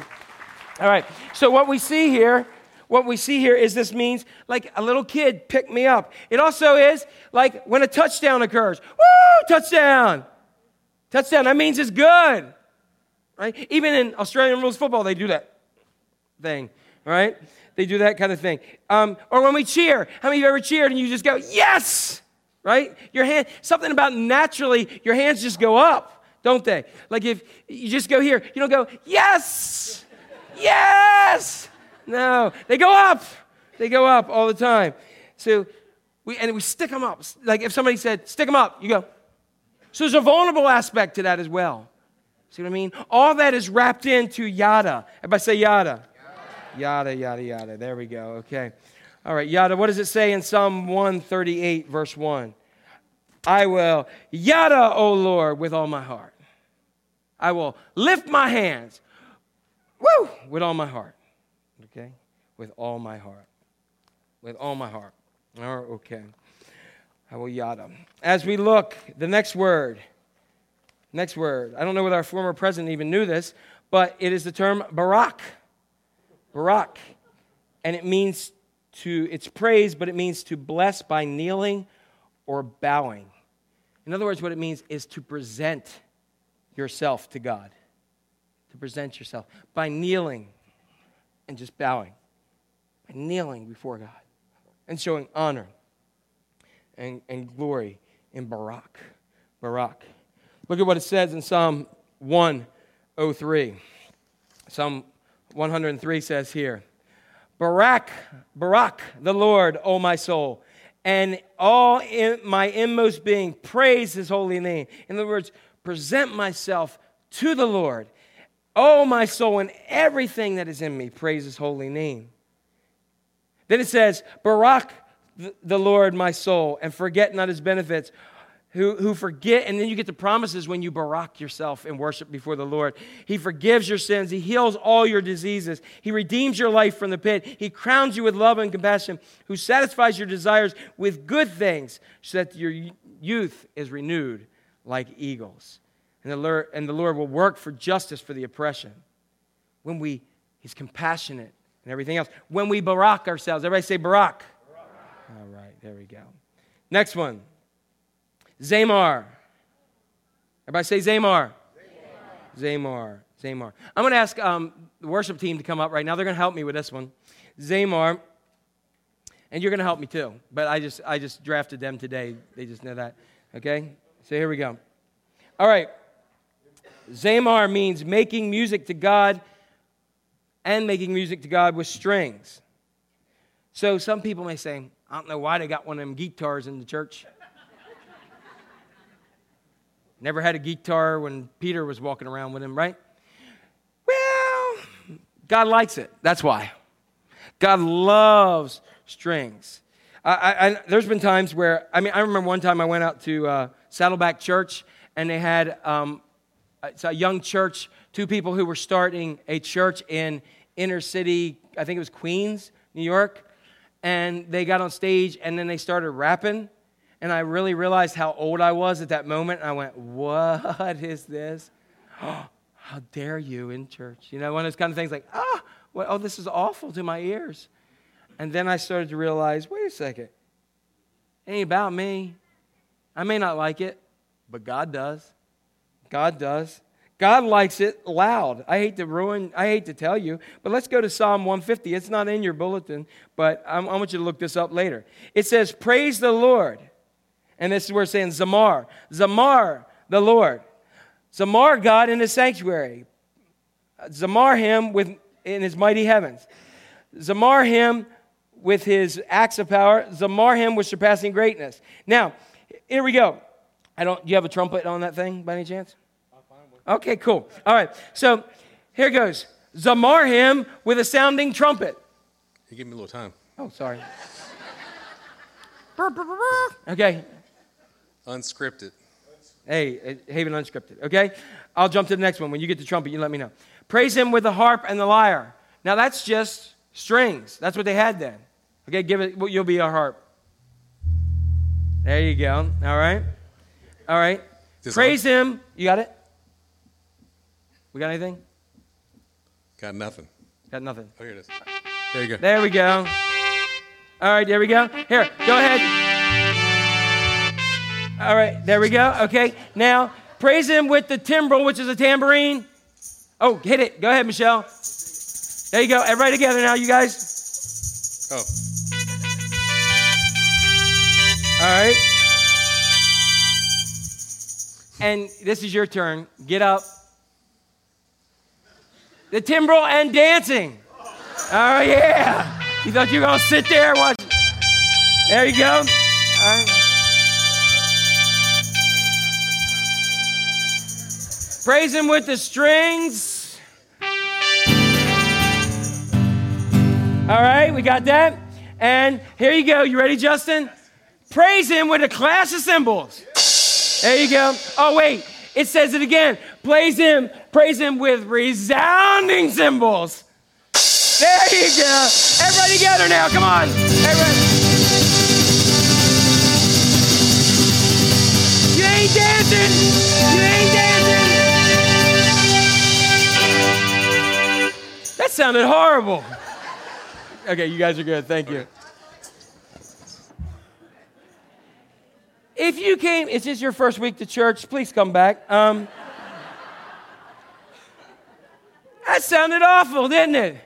All right. So what we see here, what we see here is this means like a little kid pick me up. It also is like when a touchdown occurs. Woo! Touchdown. Touchdown. That means it's good. Right? Even in Australian rules football, they do that thing. Right? They do that kind of thing. Um, or when we cheer, how many of you ever cheered and you just go, yes? Right? Your hand, something about naturally, your hands just go up, don't they? Like if you just go here, you don't go, yes, yes. No, they go up. They go up all the time. So we, and we stick them up. Like if somebody said, stick them up, you go. So there's a vulnerable aspect to that as well. See what I mean? All that is wrapped into yada. Everybody say yada. Yada, yada, yada. There we go. Okay. All right, yada. What does it say in Psalm 138, verse 1? I will yada, O Lord, with all my heart. I will lift my hands, woo, with all my heart. With all my heart. With all my heart. All right, okay. I will yada. As we look, the next word. Next word. I don't know whether our former president even knew this, but it is the term Barak. Barak. And it means to, it's praise, but it means to bless by kneeling or bowing. In other words, what it means is to present yourself to God. to present yourself by kneeling and just bowing, by kneeling before God and showing honor and, and glory in Barak. Barak. Look at what it says in Psalm 103. Psalm 103 says here Barak, Barak, the Lord, O my soul, and all in my inmost being, praise his holy name. In other words, present myself to the Lord. O my soul, and everything that is in me, praise his holy name. Then it says, Barak the Lord, my soul, and forget not his benefits. Who, who forget, and then you get the promises when you barak yourself and worship before the Lord. He forgives your sins. He heals all your diseases. He redeems your life from the pit. He crowns you with love and compassion, who satisfies your desires with good things, so that your youth is renewed like eagles. And the Lord, and the Lord will work for justice for the oppression. When we, He's compassionate and everything else. When we barak ourselves, everybody say barak. All right, there we go. Next one. Zamar. Everybody say Zamar. Zamar. Zamar. I'm going to ask um, the worship team to come up right now. They're going to help me with this one. Zamar. And you're going to help me too. But I just, I just drafted them today. They just know that. Okay? So here we go. All right. Zamar means making music to God and making music to God with strings. So some people may say, I don't know why they got one of them guitars in the church. Never had a guitar when Peter was walking around with him, right? Well, God likes it. That's why. God loves strings. I, I, I, there's been times where, I mean, I remember one time I went out to uh, Saddleback Church and they had um, it's a young church, two people who were starting a church in inner city, I think it was Queens, New York. And they got on stage and then they started rapping. And I really realized how old I was at that moment. And I went, What is this? how dare you in church? You know, one of those kind of things like, Ah, well, oh, this is awful to my ears. And then I started to realize wait a second, it ain't about me. I may not like it, but God does. God does. God likes it loud. I hate to ruin, I hate to tell you, but let's go to Psalm 150. It's not in your bulletin, but I, want you to look this up later. It says, Praise the Lord. And this is where it's saying Zamar. Zamar, the Lord. Zamar God in his sanctuary. Zamar him with, in his mighty heavens. Zamar him with his acts of power. Zamar him with surpassing greatness. Now, here we go. I don't, do you have a trumpet on that thing by any chance? Okay, cool. All right. So here goes. Zamar him with a sounding trumpet. You give me a little time. Oh, sorry. okay. Unscripted. Hey, uh, Haven Unscripted. Okay? I'll jump to the next one. When you get the trumpet, you let me know. Praise him with the harp and the lyre. Now that's just strings. That's what they had then. Okay, give it, well, you'll be a harp. There you go. All right. All right. This Praise him. You got it? We got anything? Got nothing. Got nothing. Oh, here it is. There you go. There we go. All right, there we go. Here, go ahead. All right, there we go. Okay, now praise him with the timbrel, which is a tambourine. Oh, hit it. Go ahead, Michelle. There you go. Everybody together now, you guys. Oh, All right. And this is your turn. Get up. The timbrel and dancing. Oh, yeah. You thought you were going to sit there and watch. There you go. Praise him with the strings. All right, we got that. And here you go. You ready, Justin? Praise him with a clash of cymbals. There you go. Oh, wait. It says it again. Praise him, praise him with resounding cymbals. There you go. Everybody together now. Come on. Everybody. You ain't dancing. You ain't dancing. That sounded horrible. Okay, you guys are good. Thank you. If you came, it's just your first week to church, please come back. Um, That sounded awful, didn't it?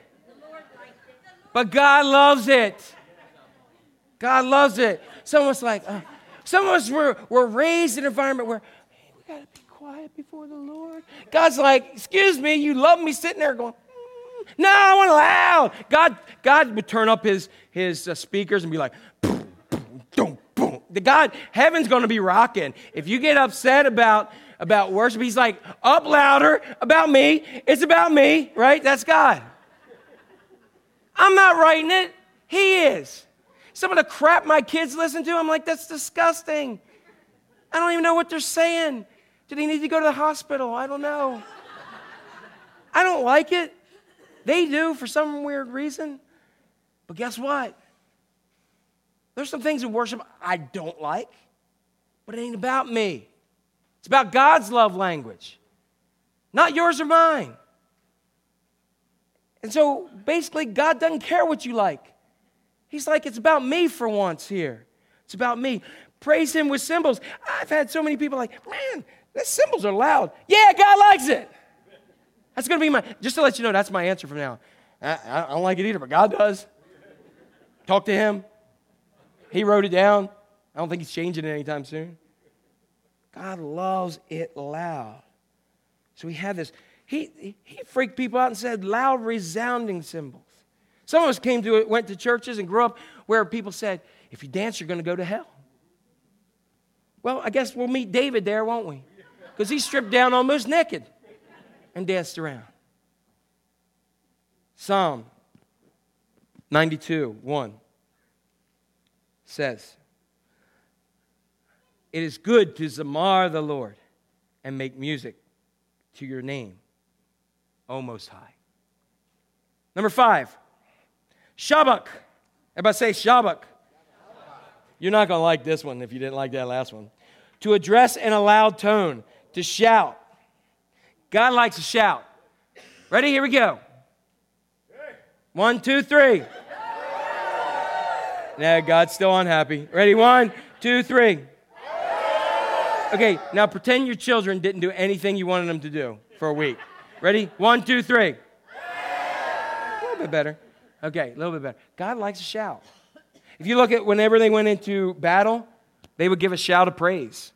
But God loves it. God loves it. Some of us like, uh, some of us were, were raised in an environment where hey, we gotta be quiet before the Lord. God's like, excuse me, you love me sitting there going, "Mm, no, I want loud. God, God would turn up his his uh, speakers and be like, boom, boom, boom. The God, heaven's gonna be rocking. If you get upset about about worship, he's like, up louder about me. It's about me, right? That's God. I'm not writing it. He is. Some of the crap my kids listen to, I'm like, that's disgusting. I don't even know what they're saying. Do they need to go to the hospital? I don't know. I don't like it. They do for some weird reason. But guess what? There's some things in worship I don't like, but it ain't about me. It's about God's love language, not yours or mine. And so basically, God doesn't care what you like. He's like, it's about me for once here. It's about me. Praise Him with cymbals. I've had so many people like, man, the cymbals are loud. Yeah, God likes it. That's going to be my, just to let you know, that's my answer from now. I, I don't like it either, but God does. Talk to Him. He wrote it down. I don't think He's changing it anytime soon. God loves it loud. So we have this. He, he freaked people out and said loud, resounding cymbals. Some of us came to it, went to churches and grew up where people said, if you dance, you're going to go to hell. Well, I guess we'll meet David there, won't we? Because he stripped down almost naked and danced around. Psalm 92 1 says, It is good to zamar the Lord and make music to your name, O Most High. Number five, Shabak. Everybody say Shabak. You're not going to like this one if you didn't like that last one. To address in a loud tone, to shout. God likes to shout. Ready? Here we go. One, two, three. Now, God's still unhappy. Ready? One, two, three. Okay, now pretend your children didn't do anything you wanted them to do for a week. Ready? One, two, three. A little bit better. Okay, a little bit better. God likes a shout. If you look at whenever they went into battle, they would give a shout of praise.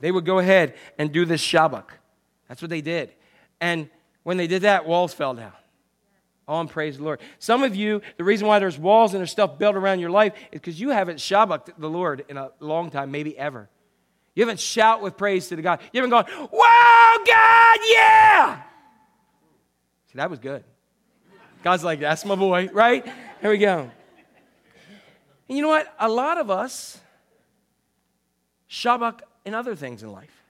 They would go ahead and do this shabak. That's what they did. And when they did that, walls fell down. Oh, All in praise the Lord. Some of you, the reason why there's walls and there's stuff built around your life is because you haven't shabaked the Lord in a long time, maybe ever. You haven't shout with praise to the God. You haven't gone, wow, God, yeah. See, that was good. God's like, that's my boy, right? Here we go. And you know what? A lot of us shabak in other things in life.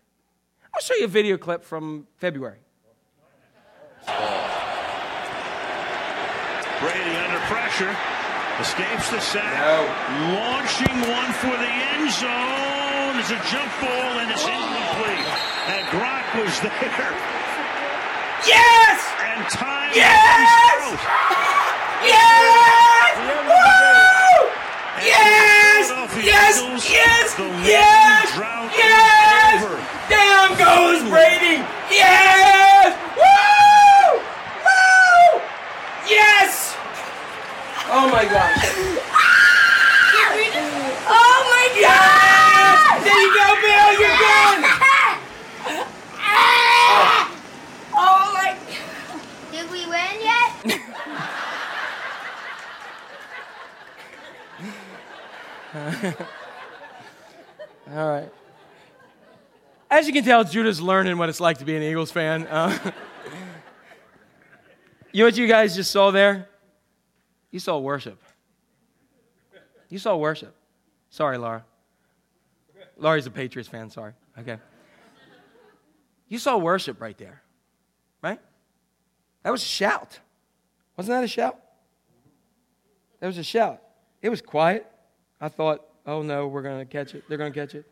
I'll show you a video clip from February. Brady under pressure. Escapes the sack. Launching one for the end zone. It's a jump ball and it's incomplete. And Brock was there. Yes! And time Yes! runs out. Yes! Woo! And Yes! the Philadelphia Yes! Eagles, Yes! the long Yes! drought is Yes! over. Down goes Brady! Yes! Woo! Woo! Yes! Oh my gosh. Oh my Yes! There you go, Bill. You're good. Oh my Did we win yet? All right. As you can tell, Judah's learning what it's like to be an Eagles fan. Uh, you know what you guys just saw there? You saw worship. You saw worship. Sorry, Laura. Laura's a Patriots fan, sorry. Okay. You saw worship right there, right? That was a shout. Wasn't that a shout? That was a shout. It was quiet. I thought, oh no, we're going to catch it. They're going to catch it.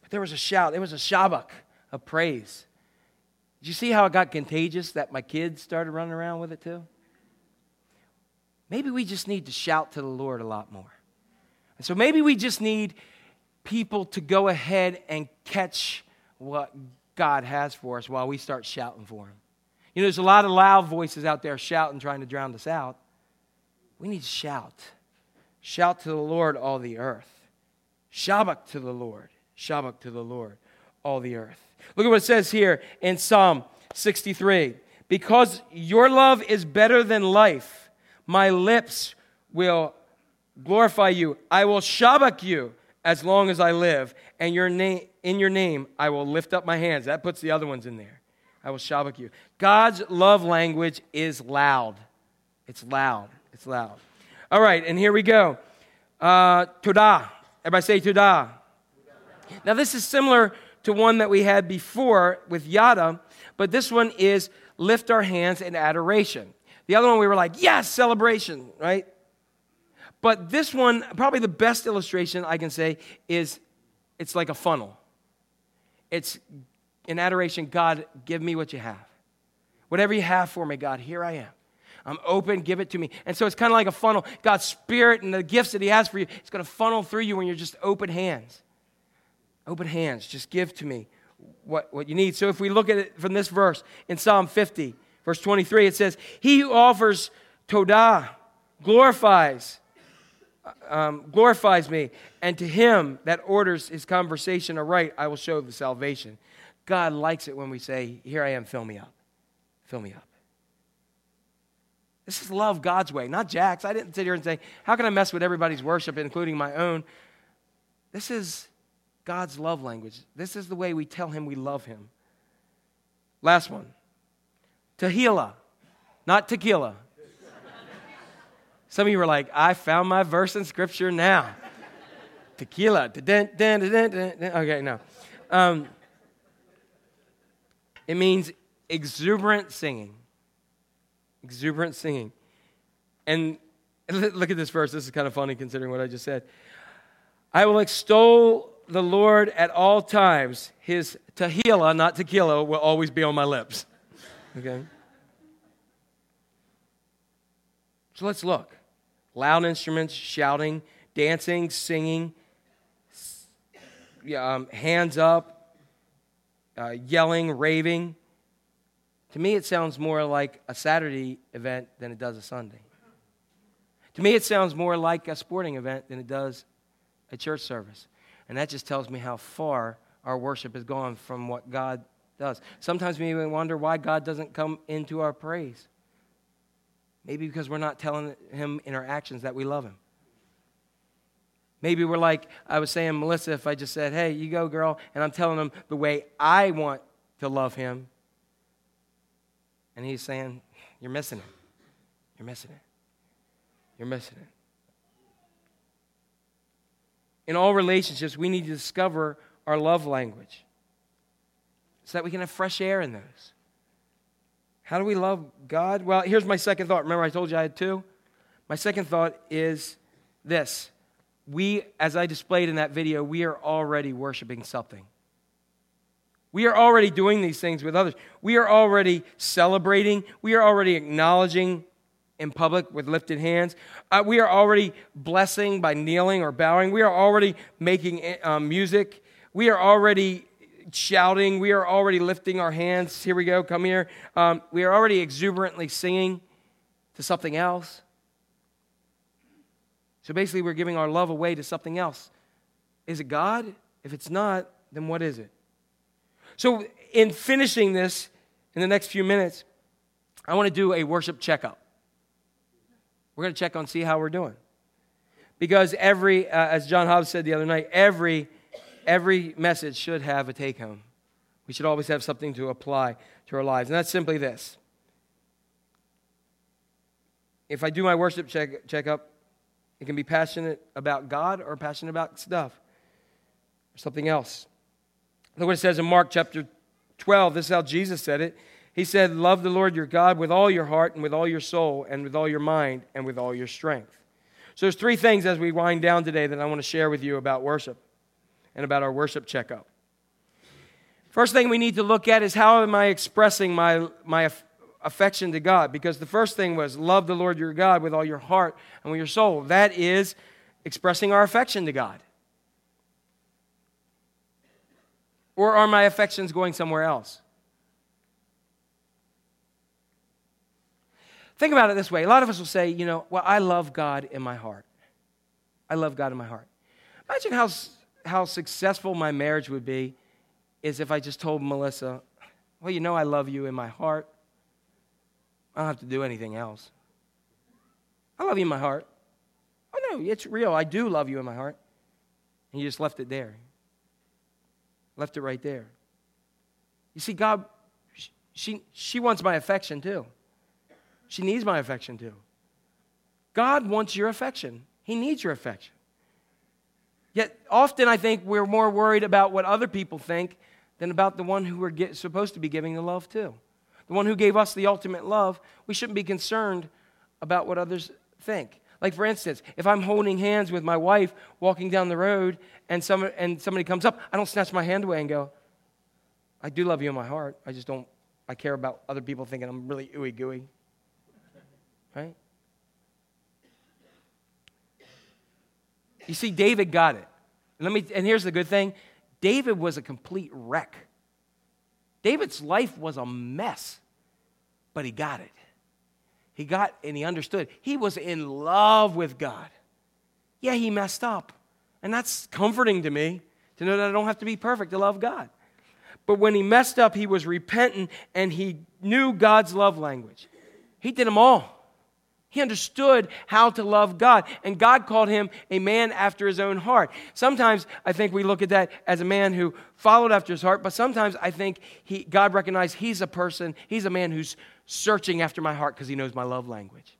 But there was a shout. It was a shabak of praise. Did you see how it got contagious that my kids started running around with it too? Maybe we just need to shout to the Lord a lot more. And so maybe we just need people to go ahead and catch what God has for us while we start shouting for Him. You know, there's a lot of loud voices out there shouting, trying to drown us out. We need to shout. Shout to the Lord, all the earth. Shabak to the Lord. Shabak to the Lord, all the earth. Look at what it says here in Psalm 63. Because your love is better than life, my lips will glorify you. I will Shabak you as long as I live, and your name, in your name I will lift up my hands. That puts the other ones in there. I will Shabak you. God's love language is loud. It's loud. It's loud. All right, and here we go. Uh, Todah. Everybody say Todah. Now, this is similar to one that we had before with Yada, but this one is lift our hands in adoration. The other one we were like, yes, celebration, right? But this one, probably the best illustration I can say is it's like a funnel. It's in adoration, God, give me what you have. Whatever you have for me, God, here I am. I'm open, give it to me. And so it's kind of like a funnel. God's spirit and the gifts that He has for you, it's going to funnel through you when you're just open hands. Open hands. Just give to me what, what you need. So if we look at it from this verse in Psalm 50, verse 23, it says, He who offers Todah glorifies, um, glorifies me, and to him that orders his conversation aright, I will show the salvation. God likes it when we say, Here I am, fill me up. Fill me up. This is love God's way, not Jack's. I didn't sit here and say, How can I mess with everybody's worship, including my own? This is God's love language. This is the way we tell Him we love Him. Last one Tehillah, not tequila. Some of you were like, I found my verse in Scripture now. Tequila. Okay, no. Um, it means exuberant singing. Exuberant singing. And look at this verse. This is kind of funny considering what I just said. I will extol the Lord at all times. His tehillah, not tequila, will always be on my lips. Okay? So let's look. Loud instruments, shouting, dancing, singing, um, hands up, uh, yelling, raving. To me, it sounds more like a Saturday event than it does a Sunday. To me, it sounds more like a sporting event than it does a church service. And that just tells me how far our worship has gone from what God does. Sometimes we even wonder why God doesn't come into our praise. Maybe because we're not telling Him in our actions that we love Him. Maybe we're like, I was saying, Melissa, if I just said, hey, you go, girl, and I'm telling him the way I want to love him, and he's saying, you're missing it. You're missing it. You're missing it. In all relationships, we need to discover our love language so that we can have fresh air in those. How do we love God? Well, here's my second thought. Remember, I told you I had two? My second thought is this we, as I displayed in that video, we are already worshiping something. We are already doing these things with others. We are already celebrating. We are already acknowledging in public with lifted hands. Uh, we are already blessing by kneeling or bowing. We are already making um, music. We are already shouting. We are already lifting our hands. Here we go. Come here. Um, we are already exuberantly singing to something else. So basically, we're giving our love away to something else. Is it God? If it's not, then what is it? So, in finishing this in the next few minutes, I want to do a worship checkup. We're going to check on see how we're doing. Because every, uh, as John Hobbs said the other night, every, every message should have a take home. We should always have something to apply to our lives. And that's simply this. If I do my worship check, checkup, it can be passionate about God or passionate about stuff or something else. Look what it says in Mark chapter 12. This is how Jesus said it. He said, Love the Lord your God with all your heart and with all your soul and with all your mind and with all your strength. So there's three things as we wind down today that I want to share with you about worship and about our worship checkup. First thing we need to look at is how am I expressing my, my affection to God? Because the first thing was love the Lord your God with all your heart and with your soul. That is expressing our affection to God. Or are my affections going somewhere else? Think about it this way. A lot of us will say, you know, well, I love God in my heart. I love God in my heart. Imagine how, how successful my marriage would be is if I just told Melissa, well, you know, I love you in my heart. I don't have to do anything else. I love you in my heart. Oh, no, it's real. I do love you in my heart. And you just left it there. Left it right there. You see, God, she, she wants my affection too. She needs my affection too. God wants your affection, He needs your affection. Yet often I think we're more worried about what other people think than about the one who we're get, supposed to be giving the love to. The one who gave us the ultimate love. We shouldn't be concerned about what others think. Like, for instance, if I'm holding hands with my wife walking down the road and, some, and somebody comes up, I don't snatch my hand away and go, I do love you in my heart. I just don't, I care about other people thinking I'm really ooey gooey. Right? You see, David got it. And, let me, and here's the good thing David was a complete wreck. David's life was a mess, but he got it. He got and he understood. He was in love with God. Yeah, he messed up. And that's comforting to me to know that I don't have to be perfect to love God. But when he messed up, he was repentant and he knew God's love language. He did them all. He understood how to love God, and God called him a man after his own heart. Sometimes I think we look at that as a man who followed after his heart, but sometimes I think he, God recognized he's a person, he's a man who's searching after my heart because he knows my love language.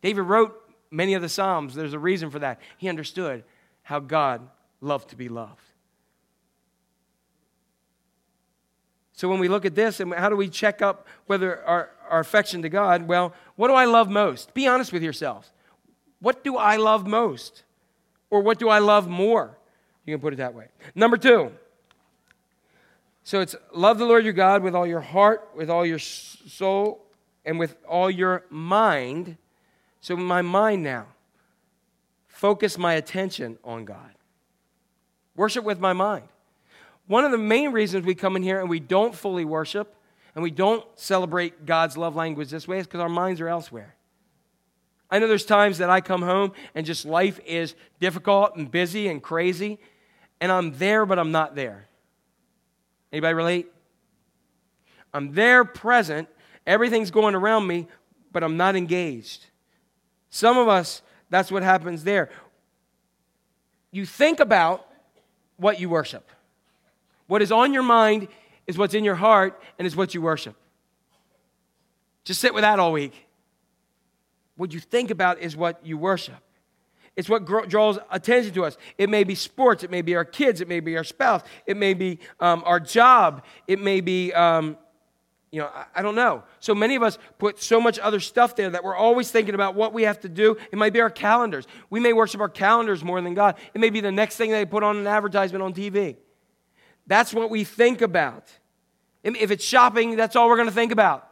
David wrote many of the Psalms. There's a reason for that. He understood how God loved to be loved. So when we look at this, and how do we check up whether our, our affection to God? Well, what do I love most? Be honest with yourselves. What do I love most? Or what do I love more? You can put it that way. Number two. So it's love the Lord your God with all your heart, with all your soul, and with all your mind. So my mind now. Focus my attention on God. Worship with my mind. One of the main reasons we come in here and we don't fully worship and we don't celebrate God's love language this way is because our minds are elsewhere. I know there's times that I come home and just life is difficult and busy and crazy, and I'm there, but I'm not there. Anybody relate? I'm there present, everything's going around me, but I'm not engaged. Some of us, that's what happens there. You think about what you worship. What is on your mind is what's in your heart and is what you worship. Just sit with that all week. What you think about is what you worship. It's what draws attention to us. It may be sports, it may be our kids, it may be our spouse, it may be um, our job, it may be, um, you know, I, I don't know. So many of us put so much other stuff there that we're always thinking about what we have to do. It might be our calendars. We may worship our calendars more than God. It may be the next thing they put on an advertisement on TV. That's what we think about. If it's shopping, that's all we're going to think about.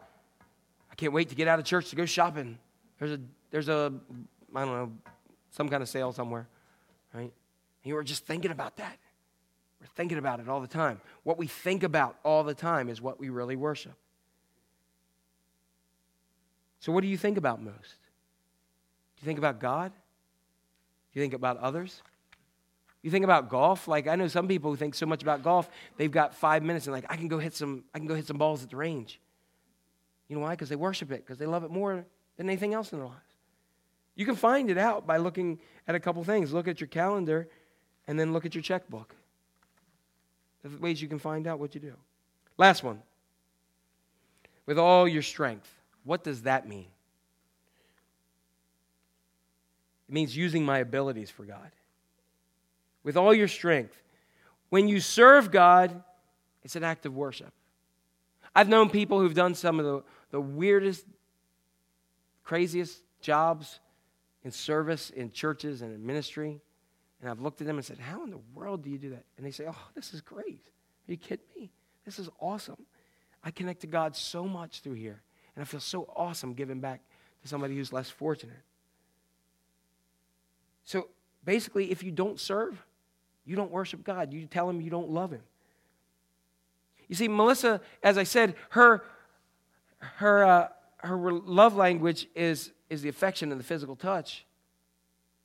I can't wait to get out of church to go shopping. There's a, there's a, I don't know, some kind of sale somewhere, right? And we're just thinking about that. We're thinking about it all the time. What we think about all the time is what we really worship. So, what do you think about most? Do you think about God? Do you think about others? You think about golf, like I know some people who think so much about golf, they've got five minutes and like I can go hit some, I can go hit some balls at the range. You know why? Because they worship it, because they love it more than anything else in their lives. You can find it out by looking at a couple things. Look at your calendar and then look at your checkbook. There's ways you can find out what you do. Last one. With all your strength. What does that mean? It means using my abilities for God with all your strength. When you serve God, it's an act of worship. I've known people who've done some of the, the weirdest, craziest jobs in service in churches and in ministry. And I've looked at them and said, How in the world do you do that? And they say, Oh, this is great. Are you kidding me? This is awesome. I connect to God so much through here. And I feel so awesome giving back to somebody who's less fortunate. So basically, if you don't serve, you don't worship God. You tell him you don't love him. You see, Melissa, as I said, her, her, uh, her love language is, is the affection and the physical touch.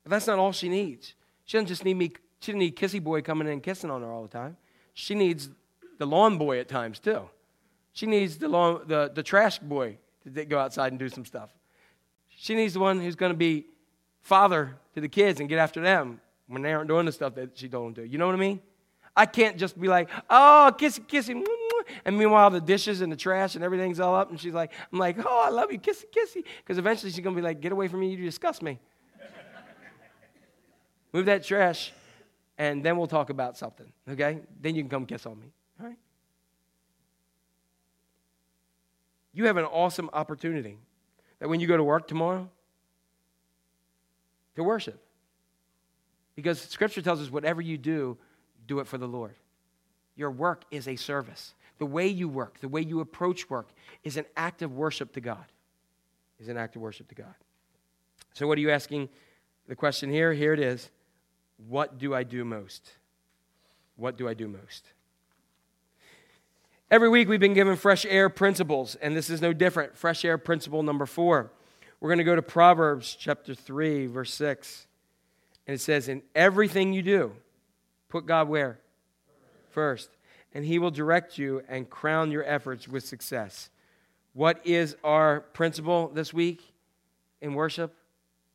But that's not all she needs. She doesn't just need me, she doesn't need Kissy Boy coming in and kissing on her all the time. She needs the lawn boy at times too. She needs the, lawn, the, the trash boy to go outside and do some stuff. She needs the one who's going to be father to the kids and get after them when they aren't doing the stuff that she told them to. You know what I mean? I can't just be like, oh, kissy, kissy, mwah, mwah," and meanwhile the dishes and the trash and everything's all up, and she's like, I'm like, oh, I love you, kissy, kissy, because eventually she's gonna be like, get away from me, you disgust me. Move that trash, and then we'll talk about something, okay? Then you can come kiss on me, all right? You have an awesome opportunity that when you go to work tomorrow, to worship. Because Scripture tells us whatever you do, do it for the Lord. Your work is a service. The way you work, the way you approach work, is an act of worship to God. Is an act of worship to God. So, what are you asking? The question here, here it is. What do I do most? What do I do most? Every week we've been given fresh air principles, and this is no different. Fresh air principle number four. We're going to go to Proverbs chapter 3, verse 6. And it says, In everything you do, put God where? First. And he will direct you and crown your efforts with success. What is our principle this week in worship?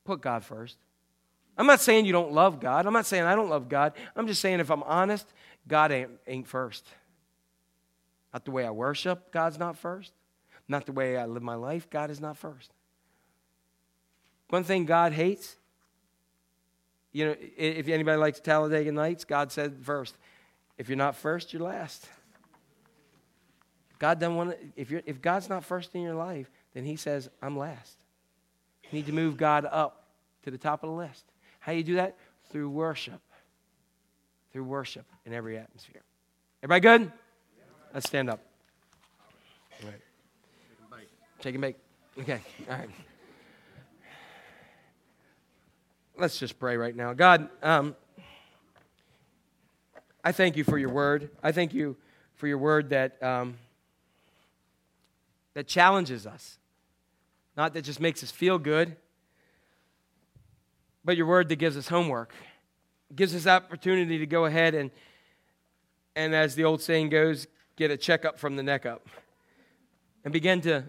Put God first. I'm not saying you don't love God. I'm not saying I don't love God. I'm just saying if I'm honest, God ain't, ain't first. Not the way I worship, God's not first. Not the way I live my life, God is not first. One thing God hates, you know, if anybody likes Talladega Nights, God said first. If you're not first, you're last. God doesn't want to, if, you're, if God's not first in your life, then He says, I'm last. You need to move God up to the top of the list. How do you do that? Through worship. Through worship in every atmosphere. Everybody good? Let's stand up. All right. Take a bake. Okay. All right. Let's just pray right now. God, um, I thank you for your word. I thank you for your word that, um, that challenges us, not that just makes us feel good, but your word that gives us homework, gives us opportunity to go ahead and, and as the old saying goes, get a checkup from the neck up and begin to,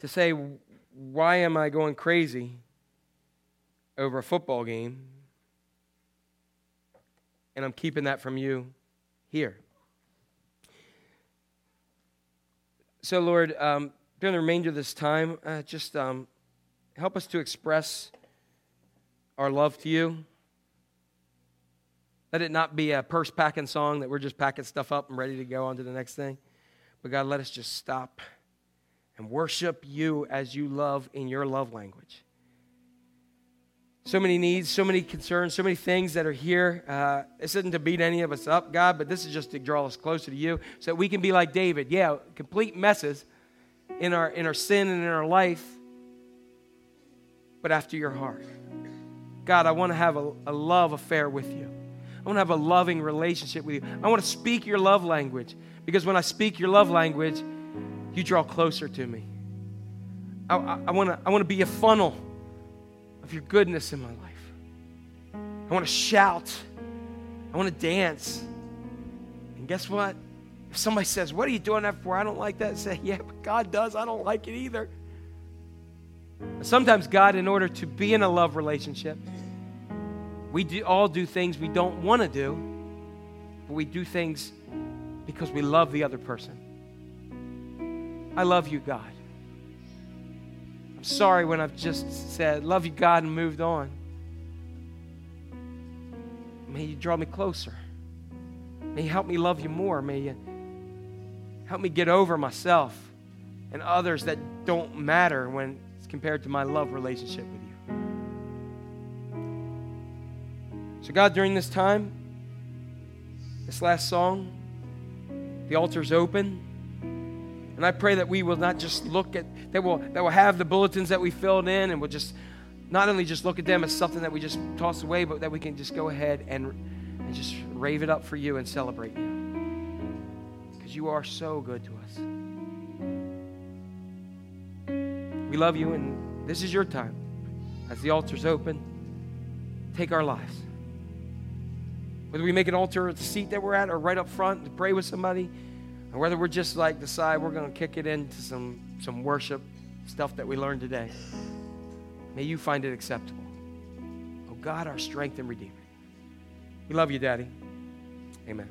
to say, why am I going crazy over a football game? And I'm keeping that from you here. So, Lord, um, during the remainder of this time, uh, just um, help us to express our love to you. Let it not be a purse packing song that we're just packing stuff up and ready to go on to the next thing. But God, let us just stop and worship you as you love in your love language. So many needs, so many concerns, so many things that are here. Uh, this isn't to beat any of us up, God, but this is just to draw us closer to you so that we can be like David. Yeah, complete messes in our, in our sin and in our life, but after your heart. God, I want to have a, a love affair with you. I want to have a loving relationship with you. I want to speak your love language because when I speak your love language, you draw closer to me. I, I, I want to I want to be a funnel of your goodness in my life. I want to shout. I want to dance. And guess what? If somebody says, What are you doing that for? I don't like that. Say, Yeah, but God does. I don't like it either. Sometimes, God, in order to be in a love relationship, we do, all do things we don't want to do, but we do things because we love the other person. I love you, God. I'm sorry when I've just said, love you, God, and moved on. May you draw me closer. May you help me love you more. May you help me get over myself and others that don't matter when it's compared to my love relationship with you. So, God, during this time, this last song, the altar's open. And I pray that we will not just look at, that we'll, that we'll have the bulletins that we filled in and we'll just not only just look at them as something that we just toss away, but that we can just go ahead and, and just rave it up for you and celebrate you. Because you are so good to us. We love you, and this is your time. As the altar's open, take our lives. Whether we make an altar at the seat that we're at or right up front to pray with somebody, or whether we're just like decide we're going to kick it into some, some worship stuff that we learned today, may you find it acceptable. Oh God, our strength and redeemer. We love you, Daddy. Amen.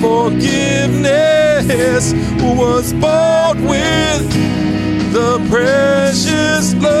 Forgiveness was bought with the precious blood.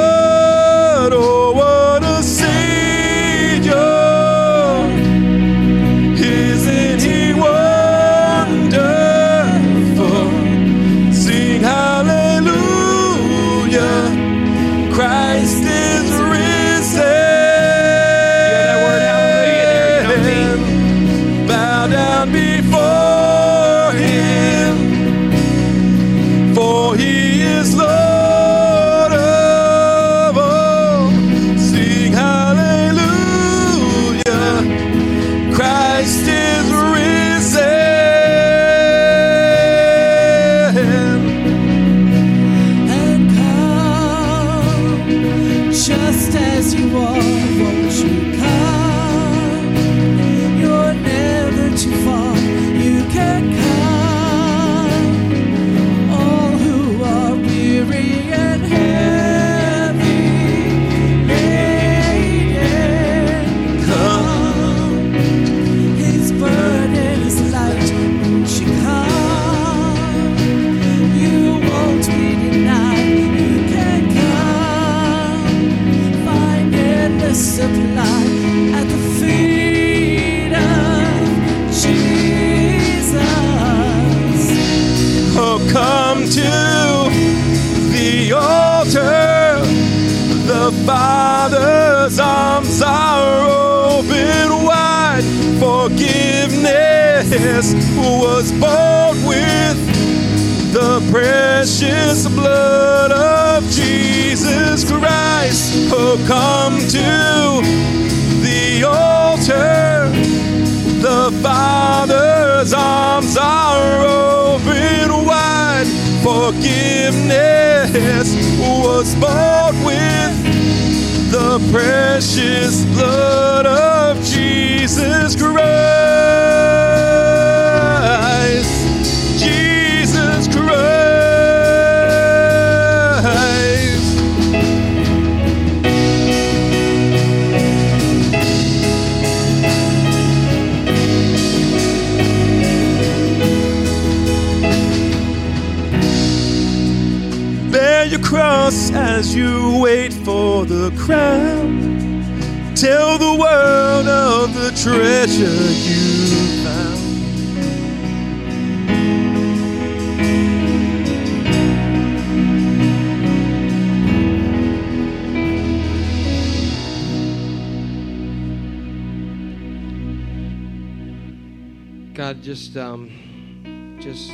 Just um, just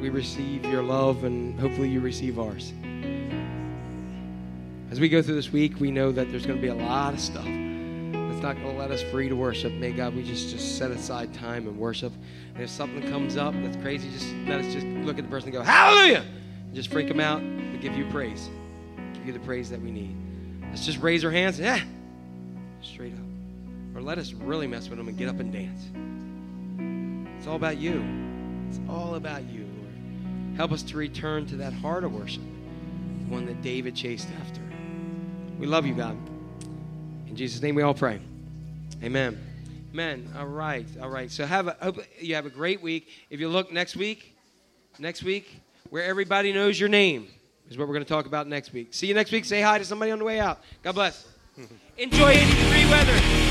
we receive your love, and hopefully you receive ours. As we go through this week, we know that there's going to be a lot of stuff that's not going to let us free to worship. May God, we just just set aside time and worship. And if something comes up that's crazy, just let us just look at the person and go, Hallelujah! And just freak them out and give you praise. Give you the praise that we need. Let's just raise our hands, yeah, straight up. Or let us really mess with them and get up and dance. All about you. It's all about you, Lord. Help us to return to that heart of worship, the one that David chased after. We love you, God. In Jesus' name we all pray. Amen. Amen. All right. All right. So have a hope you have a great week. If you look next week, next week, where everybody knows your name is what we're going to talk about next week. See you next week. Say hi to somebody on the way out. God bless. Enjoy 80 degree weather.